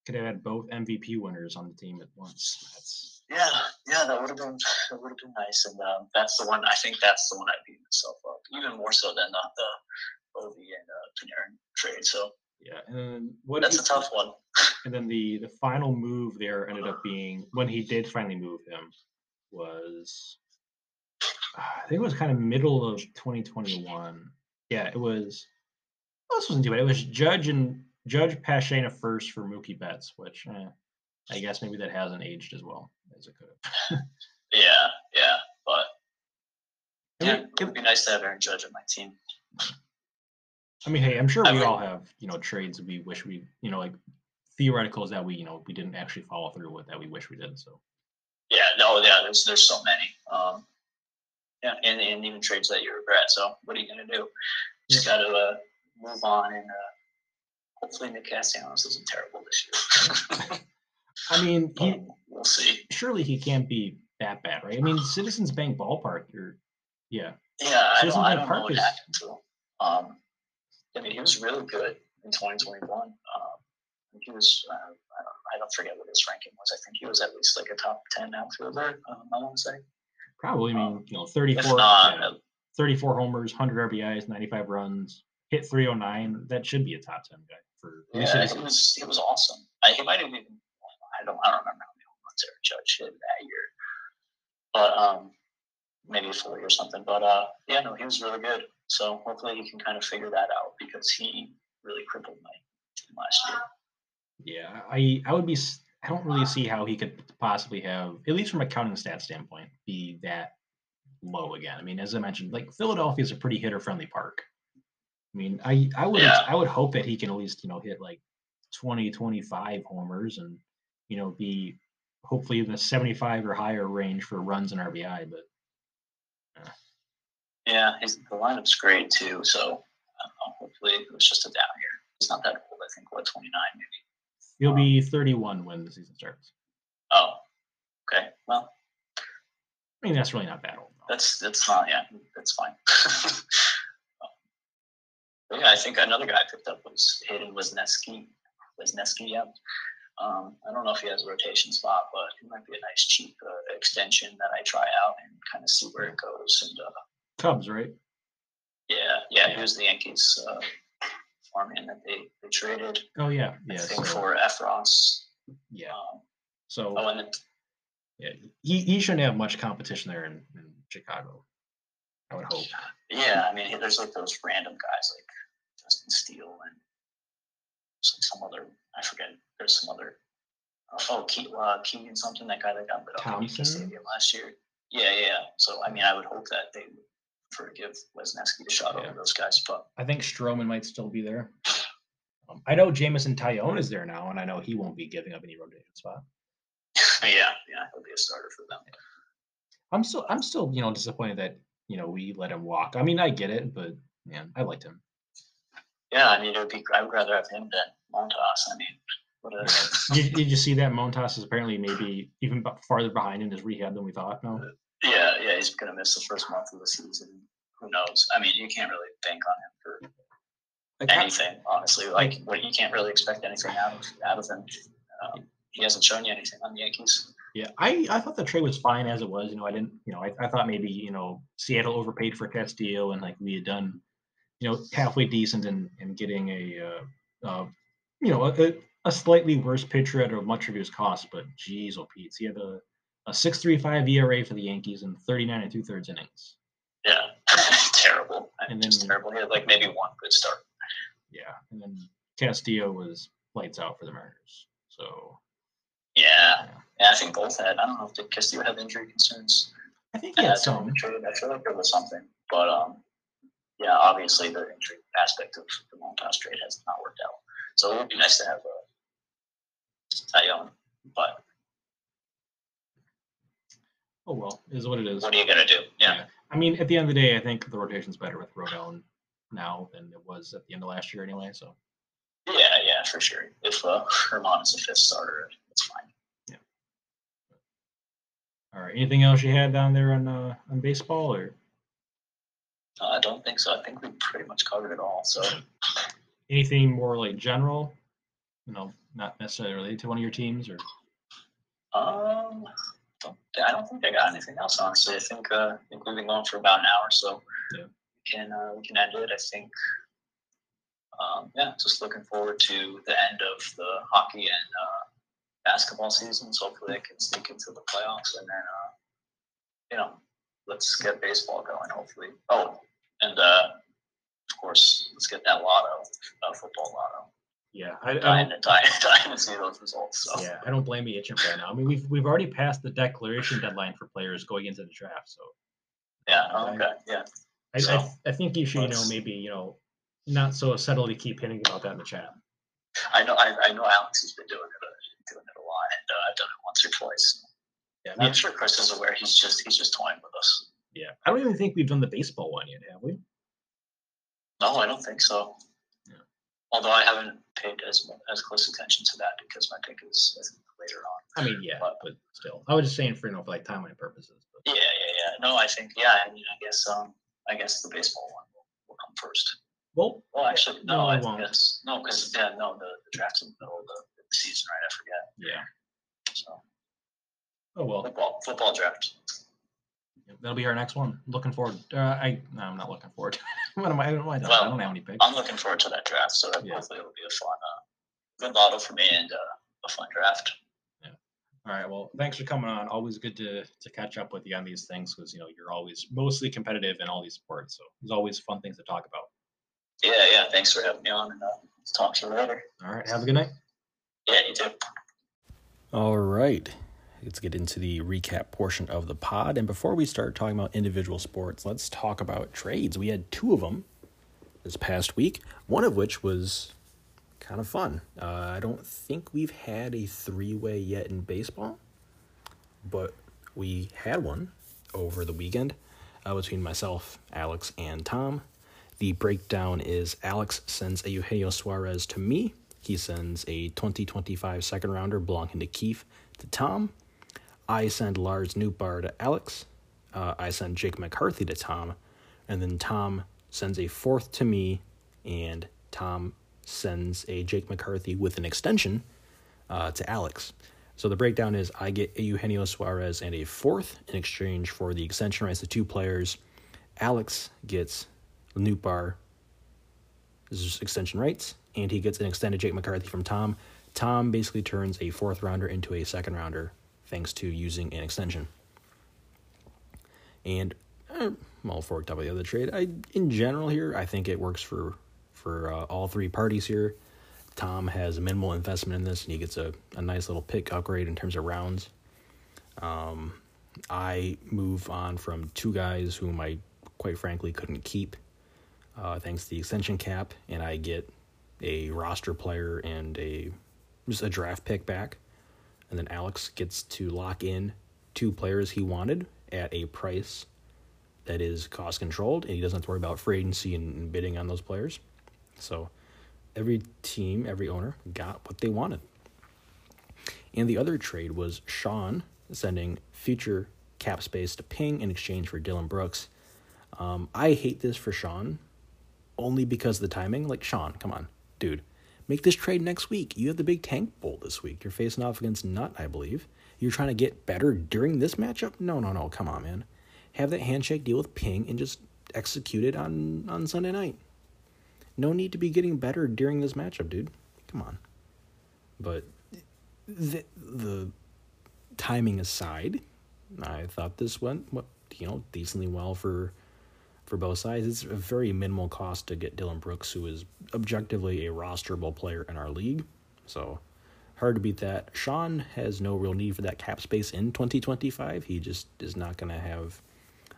could have had both MVP winners on the team at once. That's yeah, yeah, that would have been that would have been nice, and um, that's the one. I think that's the one I beat myself up even more so than not the Ovi and uh, Panarin trade. So yeah, and what that's a tough one. <laughs> And then the the final move there ended up <sighs> being when he did finally move him was I think it was kind of middle of 2021. Yeah, it was. Well, this wasn't too bad. It was Judge and Judge Paschena first for Mookie Betts, which eh, I guess maybe that hasn't aged as well as it could have. <laughs> yeah, yeah, but yeah, it would be nice to have Aaron Judge on my team. I mean, hey, I'm sure we all have you know trades we wish we you know like theoreticals that we you know we didn't actually follow through with that we wish we did. So yeah, no, yeah, there's there's so many. Um, yeah, and, and even trades that you regret. So what are you gonna do? Just yeah. gotta uh, move on and. Uh, hopefully Nick Castellanos isn't terrible this year. <laughs> I mean, he, we'll see. Surely he can't be that bad, right? I mean, Citizens Bank Ballpark, you're, yeah. Yeah, I don't, I don't know what is, happened to him. Um, I mean, he was really good in 2021. Um, he was, uh, I, don't, I don't forget what his ranking was. I think he was at least like a top 10 outfielder, um, I want to say. Probably, I mean, um, you know, 34, not, yeah, 34 homers, 100 RBIs, 95 runs, hit 309. That should be a top 10 guy for. Yeah, it was it was awesome. I, he might have even. I don't. I don't remember how many home runs Aaron Judge hit that year, but um, maybe forty or something. But uh, yeah, no, he was really good. So hopefully he can kind of figure that out because he really crippled my team last year. Yeah, I I would be I don't really see how he could possibly have, at least from a counting stat standpoint, be that low again. I mean, as I mentioned, like Philadelphia is a pretty hitter friendly park. I mean, I I would Yeah. I would hope that he can at least you know hit like 20, 25 homers and you know be hopefully in the 75 or higher range for runs and RBI. But Yeah, his the lineup's great too. So I don't know, hopefully it was just a down year. He's not that old. I think what 29 maybe. he'll be 31 when the season starts. Oh, okay. Well, I mean, that's really not that old. though. that's that's not. Yeah, that's fine. <laughs> yeah, I think another guy I picked up was Hayden Wesneski. Wesneski, yeah. Um, I don't know if he has a rotation spot, but it might be a nice cheap uh, extension that I try out and kind of see where it goes. And uh, Cubs, right? yeah, yeah, he was the Yankees uh, farmhand that they, they traded. Oh yeah, I yeah. think so- for Effross. yeah. Um, So oh, and then yeah, he, he shouldn't have much competition there in, in Chicago. I would hope. Yeah, I mean, there's like those random guys like Justin Steele and some other, I forget, there's some other, uh, oh, Ke- uh, Keegan something, that guy that got lit up at Yankee Stadium last year. Yeah, yeah, yeah. So, I mean, I would hope that they would prefer to give Wesneski a shot Yeah. over those guys, but I think Stroman might still be there. Um, I know Jameson Taillon is there now, and I know he won't be giving up any rotation spot. <laughs> yeah, yeah, he'll be a starter for them. I'm still, I'm still, you know, disappointed that you know we let him walk. I mean, I get it, but man, I liked him. Yeah, I mean, it would be, I would rather have him than Montas. I mean, what a, <laughs> did, did you see that Montas is apparently maybe even farther behind in his rehab than we thought? No. Yeah, yeah, he's going to miss the first month of the season. Who knows? I mean, you can't really bank on him for anything, honestly. Like, what you can't really expect anything out of out of him. Um, he hasn't shown you anything on the Yankees. Yeah, I, I thought the trade was fine as it was. You know, I didn't, you know, I, I thought maybe, you know, Seattle overpaid for Castillo and like we had done, you know, halfway decent in, in getting a, uh, uh, you know, a, a slightly worse pitcher at a much reduced cost. But geez, oh Pete, he had a, a 6.35 ERA for the Yankees in 39 and two thirds innings. Yeah, <laughs> terrible. I mean, And just then- terrible. He had like maybe one good start. Yeah, and then Castillo was lights out for the Mariners. So Yeah, yeah. I think both had. I don't know if did Castillo have injury concerns. I think he Yeah, had some. trade. I feel like there was something, but um, yeah, obviously the injury aspect of the Montas trade has not worked out. So it would be nice to have a Taillon, but Oh well, is what it is. what are you gonna do? Yeah, I mean, at the end of the day, I think the rotation's better with Rodón now than it was at the end of last year anyway. So yeah, yeah, for sure. If uh, Germán is a fifth starter, that's fine. Yeah. All right. Anything else you had down there on uh, on baseball or Uh, I don't think so. I think we pretty much covered it all. So <laughs> anything more like general? You know, not necessarily related to one of your teams or um, I don't think I got anything else. Honestly, I think uh, I think we've been going for about an hour, so Yeah. we can uh, we can end it. I think. Um, yeah, just looking forward to the end of the hockey and uh, basketball seasons. Hopefully, I can sneak into the playoffs, and then uh, you know, let's get baseball going. Hopefully. Oh, and uh, of course, let's get that lotto, uh, football lotto. Yeah, I, I Dying to, dying, dying to see those results. So. yeah, I don't blame itching right now. I mean, we've we've already passed the declaration deadline for players going into the draft, so Yeah. Okay. Yeah. I, So, I, I think you should, you know, maybe you know, not so subtly keep hinting about that in the chat. I know. I, I know Alex has been doing it. Doing it a lot, and uh, I've done it once or twice. Yeah, I'm sure Chris is aware. He's just he's just toying with us. yeah. I don't even think we've done the baseball one yet, have we? No, I don't think so. Although I haven't paid as as close attention to that because my pick is later on. I mean, yeah, But- but still, I was just saying for you know, for like timeline purposes. But Yeah, yeah, yeah. No, I think yeah. I mean, I guess um, I guess the baseball one will, will come first. well, Well, actually, no, No, I think won't. that's no, because yeah, no, the, the draft's in the middle of the, the season, right? I forget. yeah. So Oh well, football, football draft. That'll be our next one. Looking forward. Uh, I no, I'm not looking forward. <laughs> what am I? I don't, I don't, I Well, don't have any picks. I'm looking forward to that draft. So that Yeah. hopefully it'll be a fun, uh, good lotto for me and uh, a fun draft. Yeah. All right. Well, thanks for coming on. Always good to to catch up with you on these things because you know you're always mostly competitive in all these sports, so there's always fun things to talk about. Yeah, yeah. Thanks for having me on, and uh, talk to you later. All right. Have a good night. Yeah, you too. All right. Let's get into the recap portion of the pod. And before we start talking about individual sports, let's talk about trades. We had two of them this past week, one of which was kind of fun. Uh, I don't think we've had a three way yet in baseball, but we had one over the weekend uh, between myself, Alex, and Tom. The breakdown is Alex sends a Eugenio Suarez to me. He sends a 2025 second rounder belonging to Keith to Tom. I send Lars Nootbaar to Alex. Uh, I send Jake McCarthy to Tom. And then Tom sends a fourth to me. And Tom sends a Jake McCarthy with an extension uh, to Alex. So the breakdown is I get a Eugenio Suarez and a fourth in exchange for the extension rights to two players. Alex gets Nootbaar extension rights, and he gets an extended Jake McCarthy from Tom. Tom basically turns a fourth rounder into a second rounder thanks to using an extension. And eh, I'm all forked up by the other trade. I, in general, here I think it works for for uh, all three parties here. Tom has minimal investment in this, and he gets a, a nice little pick upgrade in terms of rounds. Um, I move on from two guys whom I, quite frankly, couldn't keep, uh, thanks to the extension cap, and I get a roster player and a just a draft pick back, and then Alex gets to lock in two players he wanted at a price that is cost controlled, and he doesn't have to worry about free agency and, bidding on those players. So every team, every owner got what they wanted. And the other trade was Sean sending future cap space to Ping in exchange for Dillon Brooks. Um, I hate this for Sean only because of the timing. Like, Sean, come on, dude. Make this trade next week. You have the big tank bowl this week. You're facing off against Nut, I believe. You're trying to get better during this matchup? No, no, no. Come on, man. Have that handshake deal with Ping and just execute it on, on Sunday night. No need to be getting better during this matchup, dude. Come on. But the, the timing aside, I thought this went, you know, decently well for for both sides. It's a very minimal cost to get Dillon Brooks, who is objectively a rosterable player in our league. So hard to beat that. Sean has no real need for that cap space in 2025. He just is not going to have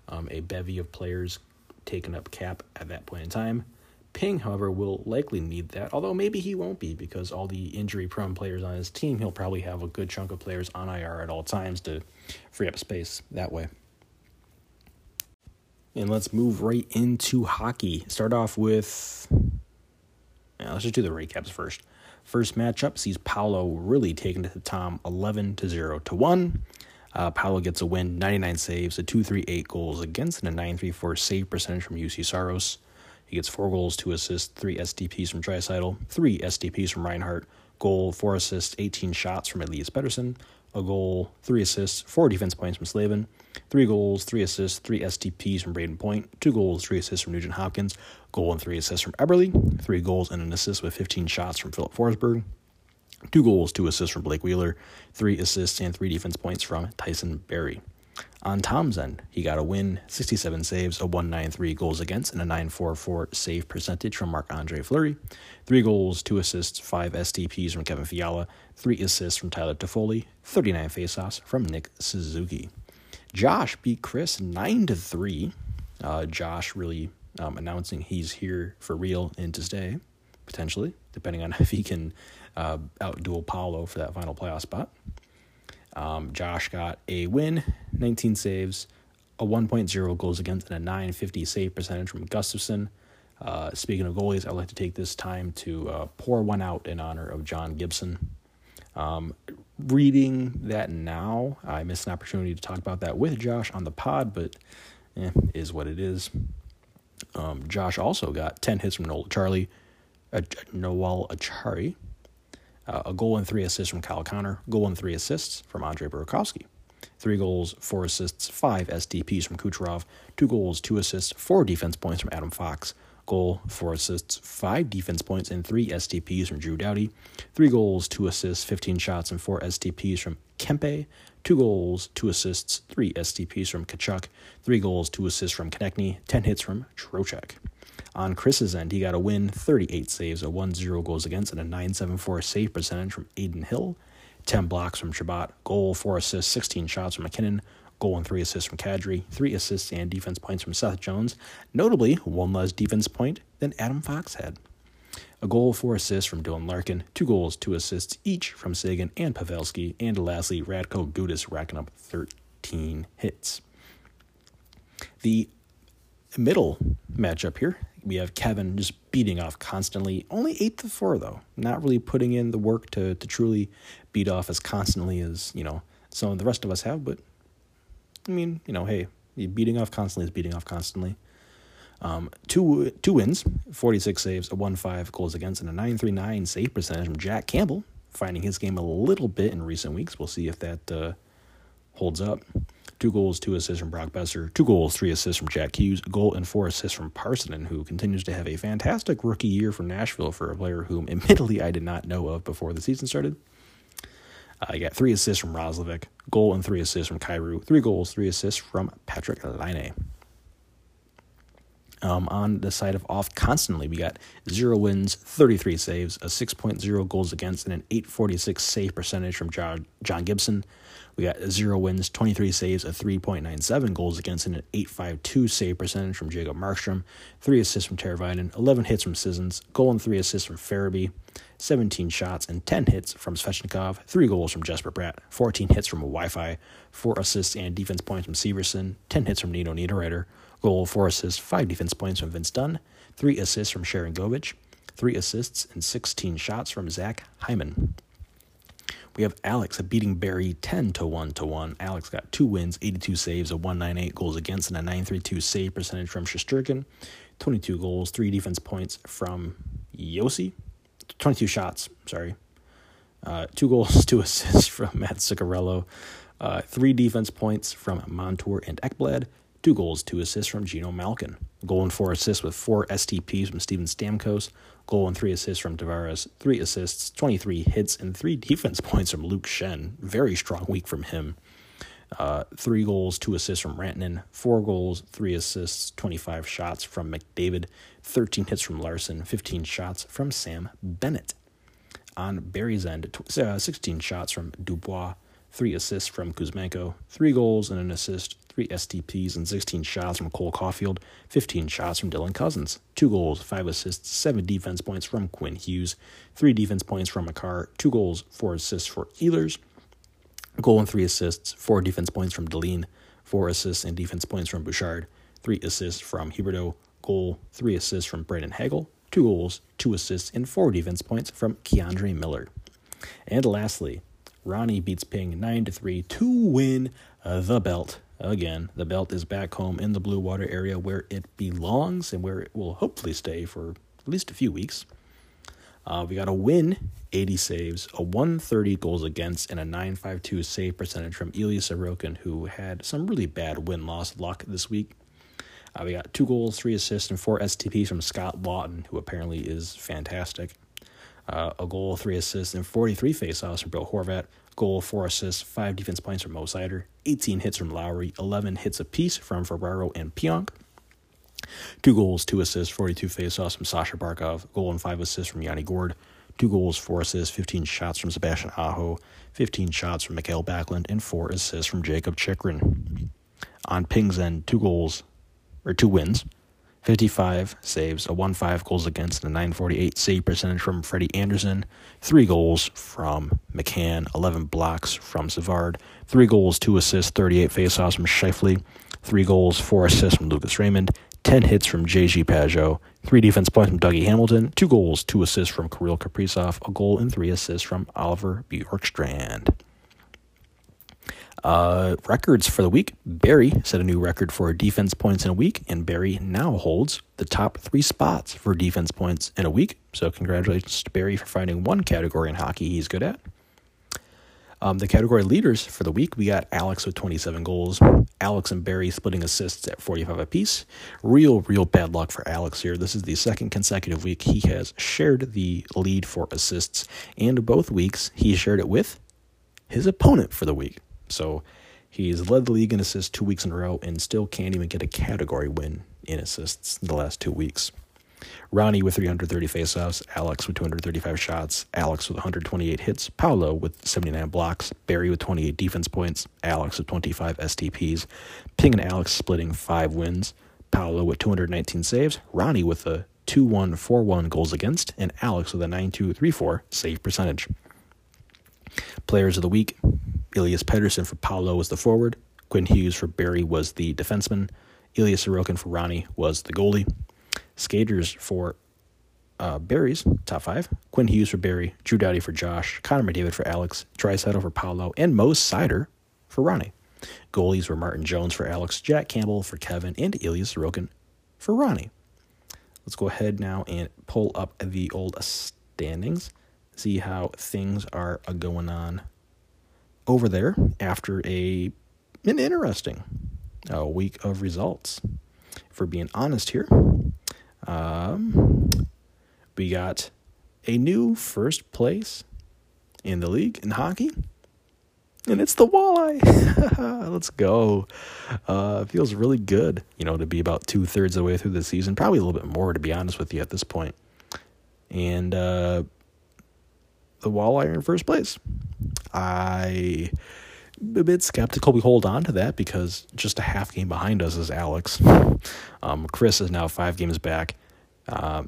um, a bevy of players taking up cap at that point in time. Ping, however, will likely need that, although maybe he won't be because all the injury prone players on his team, he'll probably have a good chunk of players on IR at all times to free up space that way. And let's move right into hockey. Start off with. Yeah, let's just do the recaps first. First matchup sees Paolo really taking it to Tom 11 to 0 to 1. Uh, Paolo gets a win, 99 saves, a 238 goals against, and a 934 save percentage from Juuse Saros. He gets four goals, two assists, three STPs from Draisaitl, three STPs from Reinhart, goal, four assists, 18 shots from Elias Pettersson, a goal, three assists, four defense points from Slavin, three goals, three assists, three STPs from Brayden Point, two goals, three assists from Nugent Hopkins, goal and three assists from Eberle, three goals and an assist with 15 shots from Philip Forsberg, two goals, two assists from Blake Wheeler, three assists and three defense points from Tyson Barrie. On Tom's end, he got a win, 67 saves, a 193 goals against, and a 944 save percentage from Marc Andre Fleury. Three goals, two assists, five STPs from Kevin Fiala, three assists from Tyler Toffoli, 39 faceoffs from Nick Suzuki. Josh beat Chris 9 to 3. Uh, Josh really um, announcing he's here for real and to stay, potentially, depending on <laughs> if he can uh, outduel Paolo for that final playoff spot. Um, Josh got a win, 19 saves, a 1.0 goals against, and a 950 save percentage from Gustavsson. Uh, speaking of goalies, I'd like to take this time to uh, pour one out in honor of John Gibson. Um, reading that now, I missed an opportunity to talk about that with Josh on the pod, but eh, is what it is. Um, Josh also got 10 hits from Noel Charlie, uh, Noel Acciari, uh, a goal and three assists from Kyle Connor, goal and three assists from Andre Burakovsky. Three goals, four assists, five STPs from Kucherov, two goals, two assists, four defense points from Adam Fox, goal, four assists, five defense points, and three STPs from Drew Doughty, three goals, two assists, 15 shots, and four STPs from Kempe, two goals, two assists, three STPs from Tkachuk, three goals, two assists from Konecny, 10 hits from Trocheck. On Chris's end, he got a win, 38 saves, a 1 0 goals against, and a 974 save percentage from Adin Hill, 10 blocks from Chabot, goal, four assists, 16 shots from MacKinnon, goal and three assists from Kadri, three assists and defense points from Seth Jones, notably one less defense point than Adam Fox had. A goal, four assists from Dylan Larkin, two goals, two assists each from Sagan and Pavelski, and lastly, Radko Gudas racking up 13 hits. The middle matchup here, we have Kevin just beating off constantly. Only 8 to 4, though. Not really putting in the work to, to truly beat off as constantly as, you know, some of the rest of us have. But, I mean, you know, hey, beating off constantly is beating off constantly. Um, two two wins, 46 saves, a 1 5 goals against, and a 939 save percentage from Jack Campbell, finding his game a little bit in recent weeks. We'll see if that uh, holds up. Two goals, two assists from Brock Boeser. Two goals, three assists from Jack Hughes. A goal and four assists from Parssinen, who continues to have a fantastic rookie year for Nashville for a player whom, admittedly, I did not know of before the season started. Uh, I got three assists from Roslovic. Goal and three assists from Kyrou. Three goals, three assists from Patrik Laine. Um, on the side of off constantly, we got zero wins, 33 saves, a 6.0 goals against, and an 846 save percentage from John, John Gibson. We got zero wins, 23 saves, a 3.97 goals against, and an 852 save percentage from Jacob Markstrom. Three assists from Teravainen, 11 hits from Sissons, goal and three assists from Farabee, 17 shots and 10 hits from Svechnikov, three goals from Jesper Bratt, 14 hits from Wi Fi, four assists and defense points from Severson, 10 hits from Nino Niederreiter, goal, four assists, five defense points from Vince Dunn, three assists from Sharangovich, three assists and 16 shots from Zach Hyman. We have Alex beating Barry 10 to 1 to 1. Alex got two wins, 82 saves, a 198 goals against, and a 932 save percentage from Shesterkin. 22 goals, three defense points from Josi. 22 shots, sorry. Uh, two goals, <laughs> two assists from Matt Zuccarello. Uh, three defense points from Montour and Ekblad. Two goals, two assists from Geno Malkin. Goal and four assists with four STPs from Steven Stamkos. Goal and three assists from Tavares. Three assists, 23 hits, and three <laughs> defense points from Luke Schenn. Very strong week from him. Uh, three goals, two assists from Rantanen. Four goals, three assists, 25 shots from McDavid. 13 hits from Larson. 15 shots from Sam Bennett. On Barry's end, uh, 16 shots from Dubois. Three assists from Kuzmenko. Three goals and an assist three STPs, and 16 shots from Cole Caufield, 15 shots from Dylan Cozens, two goals, five assists, seven defense points from Quinn Hughes, three defense points from Makar, two goals, four assists for Ehlers, goal and three assists, four defense points from Deline, four assists and defense points from Bouchard, three assists from Huberdeau, goal, three assists from Brandon Hagel, two goals, two assists, and four defense points from K'Andre Miller. And lastly, Ronnie beats Ping 9 to 3 to win the belt Again, the belt is back home in the blue water area where it belongs and where it will hopefully stay for at least a few weeks. Uh, we got a win, 80 saves, a 130 goals against, and a 952 save percentage from Ilya Sorokin, who had some really bad win loss luck this week. Uh, we got two goals, three assists, and four STPs from Scott Laughton, who apparently is fantastic. Uh, a goal, three assists, and 43 faceoffs from Bill Horvat goal, four assists, five defense points from Mo Seider, 18 hits from Lowry, 11 hits apiece from Ferraro and Pionk. Two goals, two assists, 42 faceoffs from Sasha Barkov, goal and five assists from Yanni Gourde, two goals, four assists, 15 shots from Sebastian Aho, 15 shots from Mikael Backlund, and four assists from Jacob Chikrin. On Ping's end, two goals, or two wins, 55 saves, a 1 5 goals against, and a 948 save percentage from Freddie Andersen. 3 goals from McCann, 11 blocks from Savard, 3 goals, 2 assists, 38 faceoffs from Scheifele, 3 goals, 4 assists from Lucas Raymond, 10 hits from JG Pageau, 3 defense points from Dougie Hamilton, 2 goals, 2 assists from Kirill Kaprizov, a goal, and 3 assists from Oliver Bjorkstrand. Uh, records for the week Barry set a new record for defense points in a week, and Barry now holds the top three spots for defense points in a week. So, congratulations to Barry for finding one category in hockey he's good at. Um, the category leaders for the week, we got Alex with 27 goals. Alex and Barry splitting assists at 45 apiece. Real, real bad luck for Alex here. This is the second consecutive week he has shared the lead for assists, and both weeks he shared it with his opponent for the week. So he's led the league in assists two weeks in a row and still can't even get a category win in assists the last two weeks. Ronnie with 330 faceoffs, Alex with 235 shots, Alex with 128 hits, Paolo with 79 blocks, Barry with 28 defense points, Alex with 25 STPs, Ping and Alex splitting five wins, Paolo with 219 saves, Ronnie with a 2 1 4 1 goals against, and Alex with a 9 2 3 4 save percentage. Players of the week Elias Pettersson for Paolo was the forward, Quinn Hughes for Barry was the defenseman, Ilya Sorokin for Ronnie was the goalie. Skaters for uh, Barry's top five Quinn Hughes for Barry, Drew Doughty for Josh, Connor McDavid for Alex, Draisaitl for Paolo, and Mo Seider for Ronnie. Goalies were Martin Jones for Alex, Jack Campbell for Kevin, and Ilya Sorokin for Ronnie. Let's go ahead now and pull up the old standings, see how things are going on over there after a an interesting uh, week of results. If we're being honest here, um, we got a new first place in the league in hockey, and it's the walleye. <laughs> Let's go. Uh, feels really good, you know, to be about two thirds of the way through the season. Probably a little bit more, to be honest with you, at this point. And uh, the walleye are in first place. I a bit skeptical we hold on to that because just a half game behind us is Alex. Um, Chris is now five games back. Uh,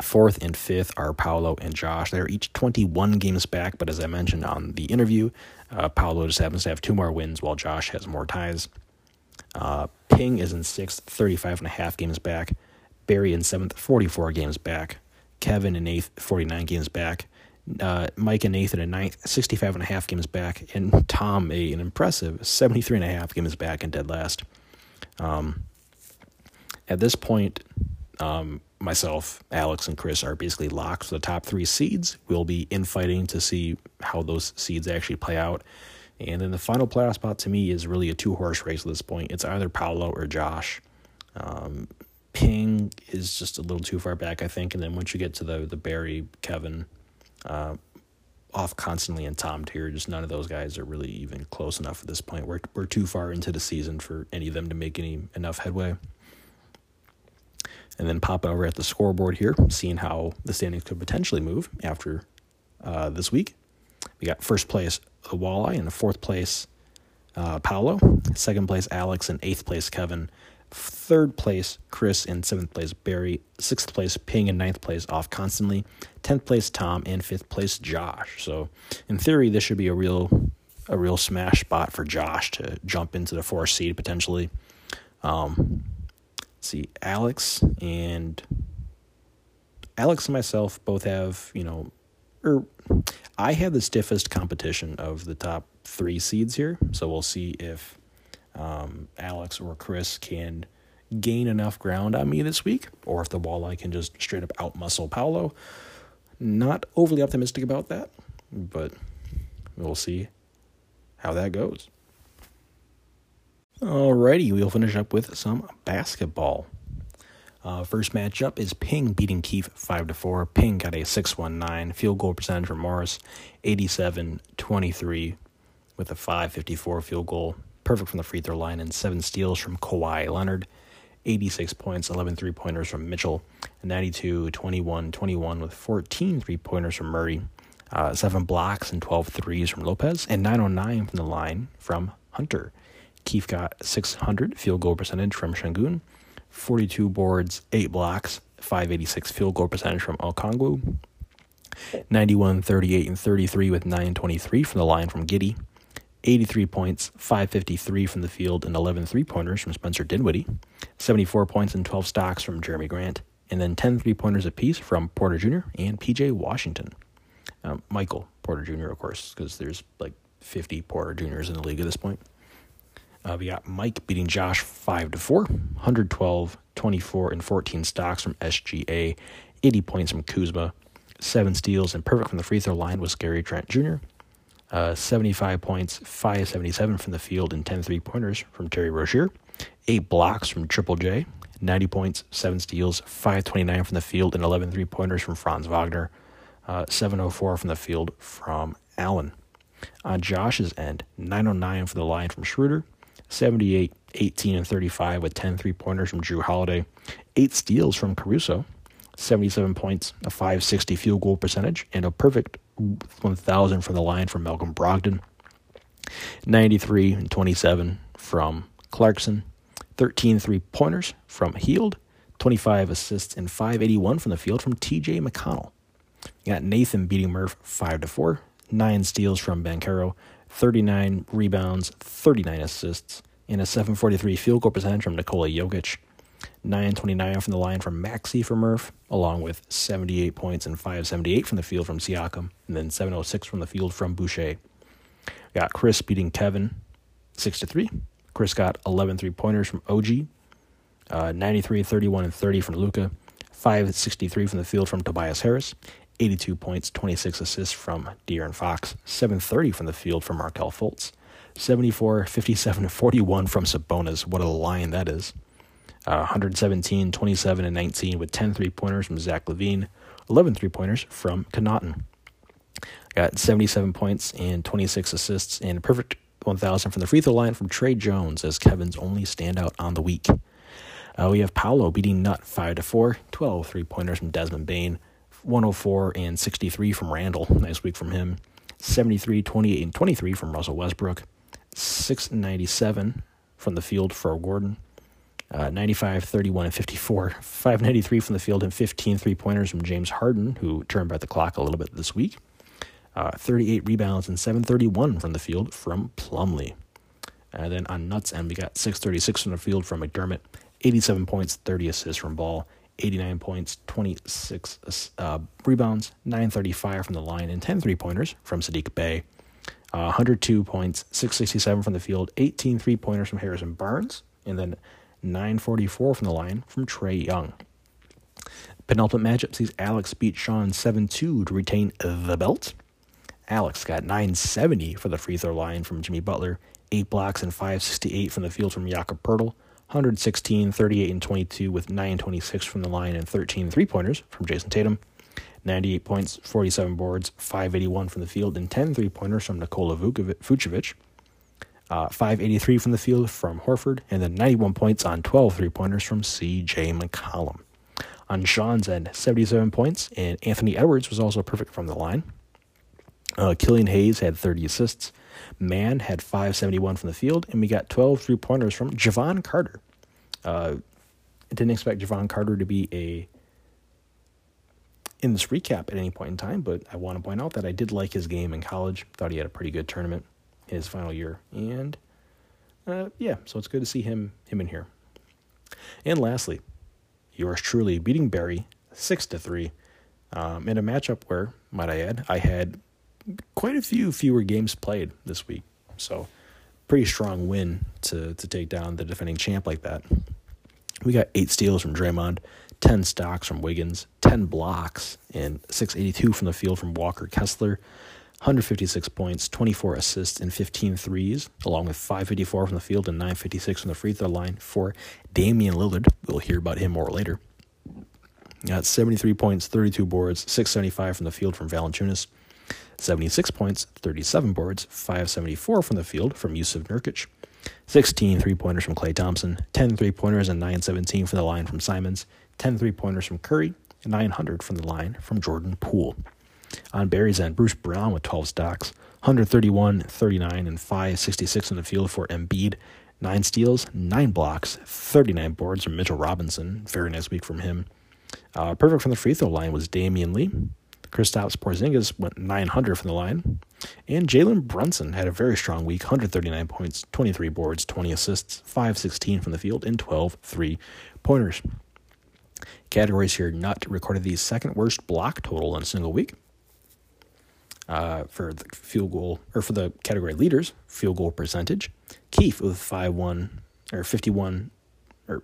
fourth and fifth are Paolo and Josh. They're each 21 games back, but as I mentioned on the interview, uh, Paolo just happens to have two more wins while Josh has more ties. Uh, Ping is in sixth, 35 and a half games back. Barry in seventh, 44 games back. Kevin in eighth, 49 games back uh, Mike and Nathan at ninth, 65 and a half games back, and Tom a an impressive 73 and a half games back and dead last. Um, at this point, um, myself, Alex, and Chris are basically locked for the top three seeds. We'll be infighting to see how those seeds actually play out. And then the final playoff spot to me is really a two horse race at this point. It's either Paolo or Josh. Um, Ping is just a little too far back, I think. And then once you get to the the Barry, Kevin, uh, off constantly and Tom Tier. Just none of those guys are really even close enough at this point. We're we're too far into the season for any of them to make any enough headway. And then popping over at the scoreboard here, seeing how the standings could potentially move after uh, this week. We got first place the Walleye and the fourth place uh, Paolo, second place Alex, and eighth place Kevin third place Chris, in seventh place Barry, sixth place Ping, and ninth place off constantly, tenth place Tom, and fifth place Josh. So in theory, this should be a real a real smash spot for Josh to jump into the fourth seed potentially. Um, see, Alex and Alex and myself both have you know, or er, I have the stiffest competition of the top three seeds here. So we'll see if um, Alex or Chris can gain enough ground on me this week, or if the walleye can just straight up outmuscle Paolo. Not overly optimistic about that, but we'll see how that goes. Alrighty, we'll finish up with some basketball. Uh, first matchup is Ping beating Keefe 5 to 4. Ping got a 619 field goal percentage from Morris, 87 23 with a 554 field goal perfect from the free throw line, and seven steals from Kawhi Leonard. 86 points, 11 three pointers from Mitchell, 92, 21, 21 with 14 three pointers from Murray, uh, seven blocks and 12 threes from Lopez, and 909 from the line from Hunter. Keefe got 600 field goal percentage from Sengun, 42 boards, 8 blocks, 586 field goal percentage from Okongwu, 91, 38, and 33 with 923 from the line from Giddey, 83 points, 553 from the field, and 11 three pointers from Spencer Dinwiddie, 74 points and 12 stocks from Jerami Grant, and then 10 three pointers apiece from Porter Jr. and PJ Washington. Um, Michael Porter Jr., of course, because there's like 50 Porter Jr.'s in the league at this point. Uh, we got Mike beating Josh 5 to 4, 112, 24, and 14 stocks from SGA, 80 points from Kuzma, 7 steals, and perfect from the free throw line was Gary Trent Jr., uh, 75 points, 577 from the field, and 10 three pointers from Terry Rozier. Eight blocks from Triple J. 90 points, 7 steals, 529 from the field, and 11 three pointers from Franz Wagner. Uh, 704 from the field from Allen. On Josh's end, 909 for the line from Schroeder. 78 18 and 35 with 10 three pointers from Jrue Holiday, eight steals from Caruso, 77 points, a 560 field goal percentage, and a perfect 1,000 from the line from Malcolm Brogdon. 93 and 27 from Clarkson, 13 three pointers from Hield, 25 assists, and 581 from the field from TJ McConnell. You got Nathan beating Murph 5 to 4, 9 steals from Banchero, 39 rebounds, 39 assists, and a 743 field goal percentage from Nikola Jokic. 929 from the line from Maxey for Murph, along with 78 points and 578 from the field from Siakam, and then 706 from the field from Boucher. Got Chris beating Kevin 6 to 3. Chris got 11 three pointers from OG, uh, 93, 31, and 30 from Luka, 563 from the field from Tobias Harris, 82 points, 26 assists from De'Aaron Fox, 730 from the field from Markelle Fultz, 74, 57, 41 from Sabonis. What a line that is. Uh, 117, 27, and 19 with 10 three pointers from Zach LaVine, 11 three pointers from Connaughton. Got 77 points and 26 assists and a perfect 1,000 from the free throw line from Tre Jones as Kevin's only standout on the week. Uh, we have Paolo beating Nut 5 to 4, 12 three pointers from Desmond Bane, 104 and 63 from Randall. Nice week from him. 73, 28, and 23 from Russell Westbrook. 697 from the field for Gordon. Uh, 95, 31, and 54. 593 from the field and 15 three pointers from James Harden, who turned back the clock a little bit this week. Uh, 38 rebounds and 731 from the field from Plumlee. And then on Nuts end, we got 636 from the field from McDermott, 87 points, 30 assists from Ball, 89 points, 26 uh, rebounds, 935 from the line, and 10 three pointers from Saddiq Bey. Uh, 102 points, 667 from the field, 18 three pointers from Harrison Barnes, and then 944 from the line from Trae Young. Penultimate matchup sees Alex beat Sean 7 2 to retain the belt. Alex got 970 for the free throw line from Jimmy Butler, 8 blocks and 568 from the field from Jakob Poeltl, 116, 38, and 22 with 926 from the line and 13 three pointers from Jayson Tatum. 98 points, 47 boards, 581 from the field, and 10 three pointers from Nikola Vucevic. Uh, 583 from the field from Horford, and then 91 points on 12 three pointers from CJ McCollum. On Sean's end, 77 points, and Anthony Edwards was also perfect from the line. Uh, Killian Hayes had 30 assists. Mann had 571 from the field, and we got 12 three pointers from Jevon Carter. Uh, didn't expect Jevon Carter to be a in this recap at any point in time, but I want to point out that I did like his game in college. Thought he had a pretty good tournament his final year, and uh, yeah, so it's good to see him him in here. And lastly, yours truly beating Barry six to three um, in a matchup where, might I add, I had quite a few fewer games played this week. So, pretty strong win to to take down the defending champ like that. We got eight steals from Draymond, 10 stocks from Wiggins, 10 blocks, and 682 from the field from Walker Kessler, 156 points, 24 assists, and 15 threes, along with 554 from the field and 956 from the free throw line for Damian Lillard. We'll hear about him more later. Got 73 points, 32 boards, 675 from the field from Valanciunas, 76 points, 37 boards, 574 from the field from Jusuf Nurkic, 16 three pointers from Klay Thompson, 10 three pointers and 917 from the line from Simons, 10 three pointers from Curry, and 900 from the line from Jordan Poole. On Barry's end, Bruce Brown with 12 stocks, 131, 39, and 566 in the field for Embiid, 9 steals, 9 blocks, 39 boards from Mitchell Robinson. Very nice week from him. Uh, perfect from the free throw line was Damion Lee. Kristaps Porzingis went 900 from the line. And Jalen Brunson had a very strong week 139 points, 23 boards, 20 assists, 516 from the field, and 12 three pointers. Categories here Nut recorded the second worst block total in a single week. Uh, for the field goal, or for the category leaders, field goal percentage. Keith with 5 1 or 51 or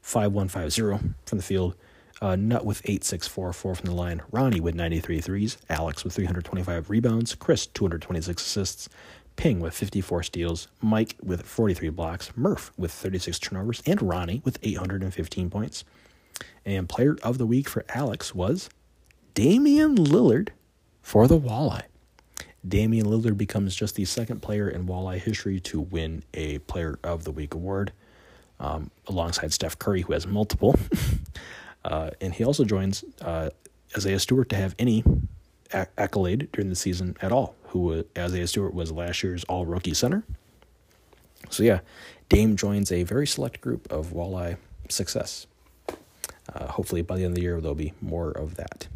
5150 from the field. Uh, Nut with 8644 from the line. Ronnie with 93 threes. Alex with 325 rebounds. Chris, 226 assists. Ping with 54 steals. Mike with 43 blocks. Murph with 36 turnovers. And Ronnie with 815 points. And player of the week for Alex was Damian Lillard for the Walleye. Damian Lillard becomes just the second player in Walleye history to win a Player of the Week award. um, alongside Steph Curry, who has multiple. <laughs> uh, and he also joins uh, Isaiah Stewart to have any accolade during the season at all, who uh, Isaiah Stewart was last year's all rookie center. So, yeah, Dame joins a very select group of walleye success. Uh, hopefully, by the end of the year, there'll be more of that.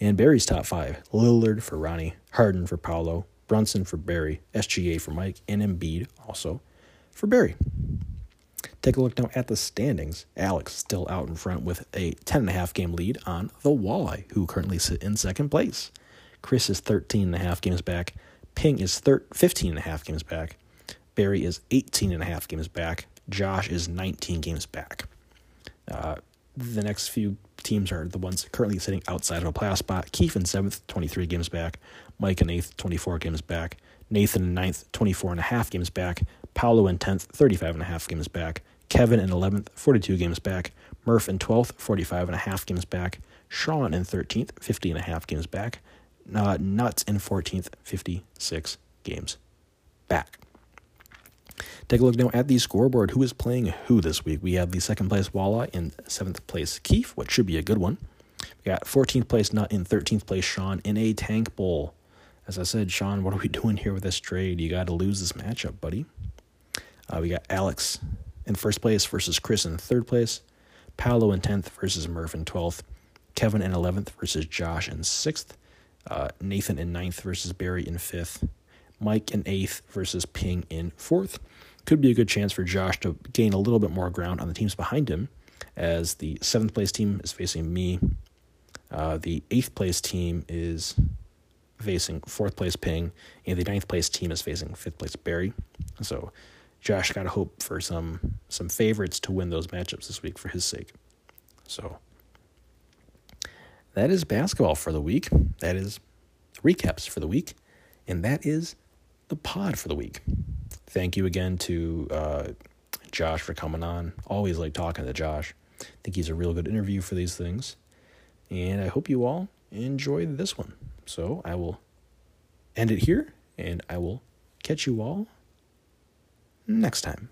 And Barry's top five Lillard for Ronnie, Harden for Paolo, Brunson for Barry, SGA for Mike, and Embiid also for Barry. Take a look now at the standings. Alex still out in front with a 10.5 game lead on the Walleye, who currently sit in second place. Chris is 13.5 games back. Ping is 15.5 games back. Barry is 18.5 games back. Josh is 19 games back. Uh, the next few teams are the ones currently sitting outside of a playoff spot. Keith in seventh, 23 games back. Mike in eighth, 24 games back. Nathan in ninth, 24 and a half games back. Paolo in 10th, 35 and a half games back. Kevin in 11th, 42 games back. Murph in 12th, 45 and a half games back. Sean in 13th, 50 and a half games back. Uh, Nuts in 14th, 56 games back. Take a look now at the scoreboard. Who is playing who this week? We have the second place Walla in seventh place Keith, which should be a good one. We got 14th place Nut in 13th place Sean in a tank bowl. As I said, Sean, what are we <laughs> doing here with this trade? You got to lose this matchup, buddy. Uh, we got Alex in first place versus Chris in third place. Paolo in 10th versus Murph in 12th. Kevin in 11th versus Josh in 6th. Uh, Nathan in 9th versus Barry in 5th. Mike in 8th versus Ping in 4th. Could be a good chance for Josh to gain a little bit more ground on the teams behind him, as the 7th place team is facing me. Uh, the 8th place team is facing 4th place Ping, and the ninth place team is facing 5th place Barry. So Josh got to hope for some some favorites to win those matchups this week for his sake. So that is basketball for the week. That is recaps for the week, and that is the pod for the week. Thank you again to uh, Josh for coming on. Always like talking to Josh. I think he's a real good interview for these things, and I hope you all enjoy this one. So I will end it here, and I will catch you all next time.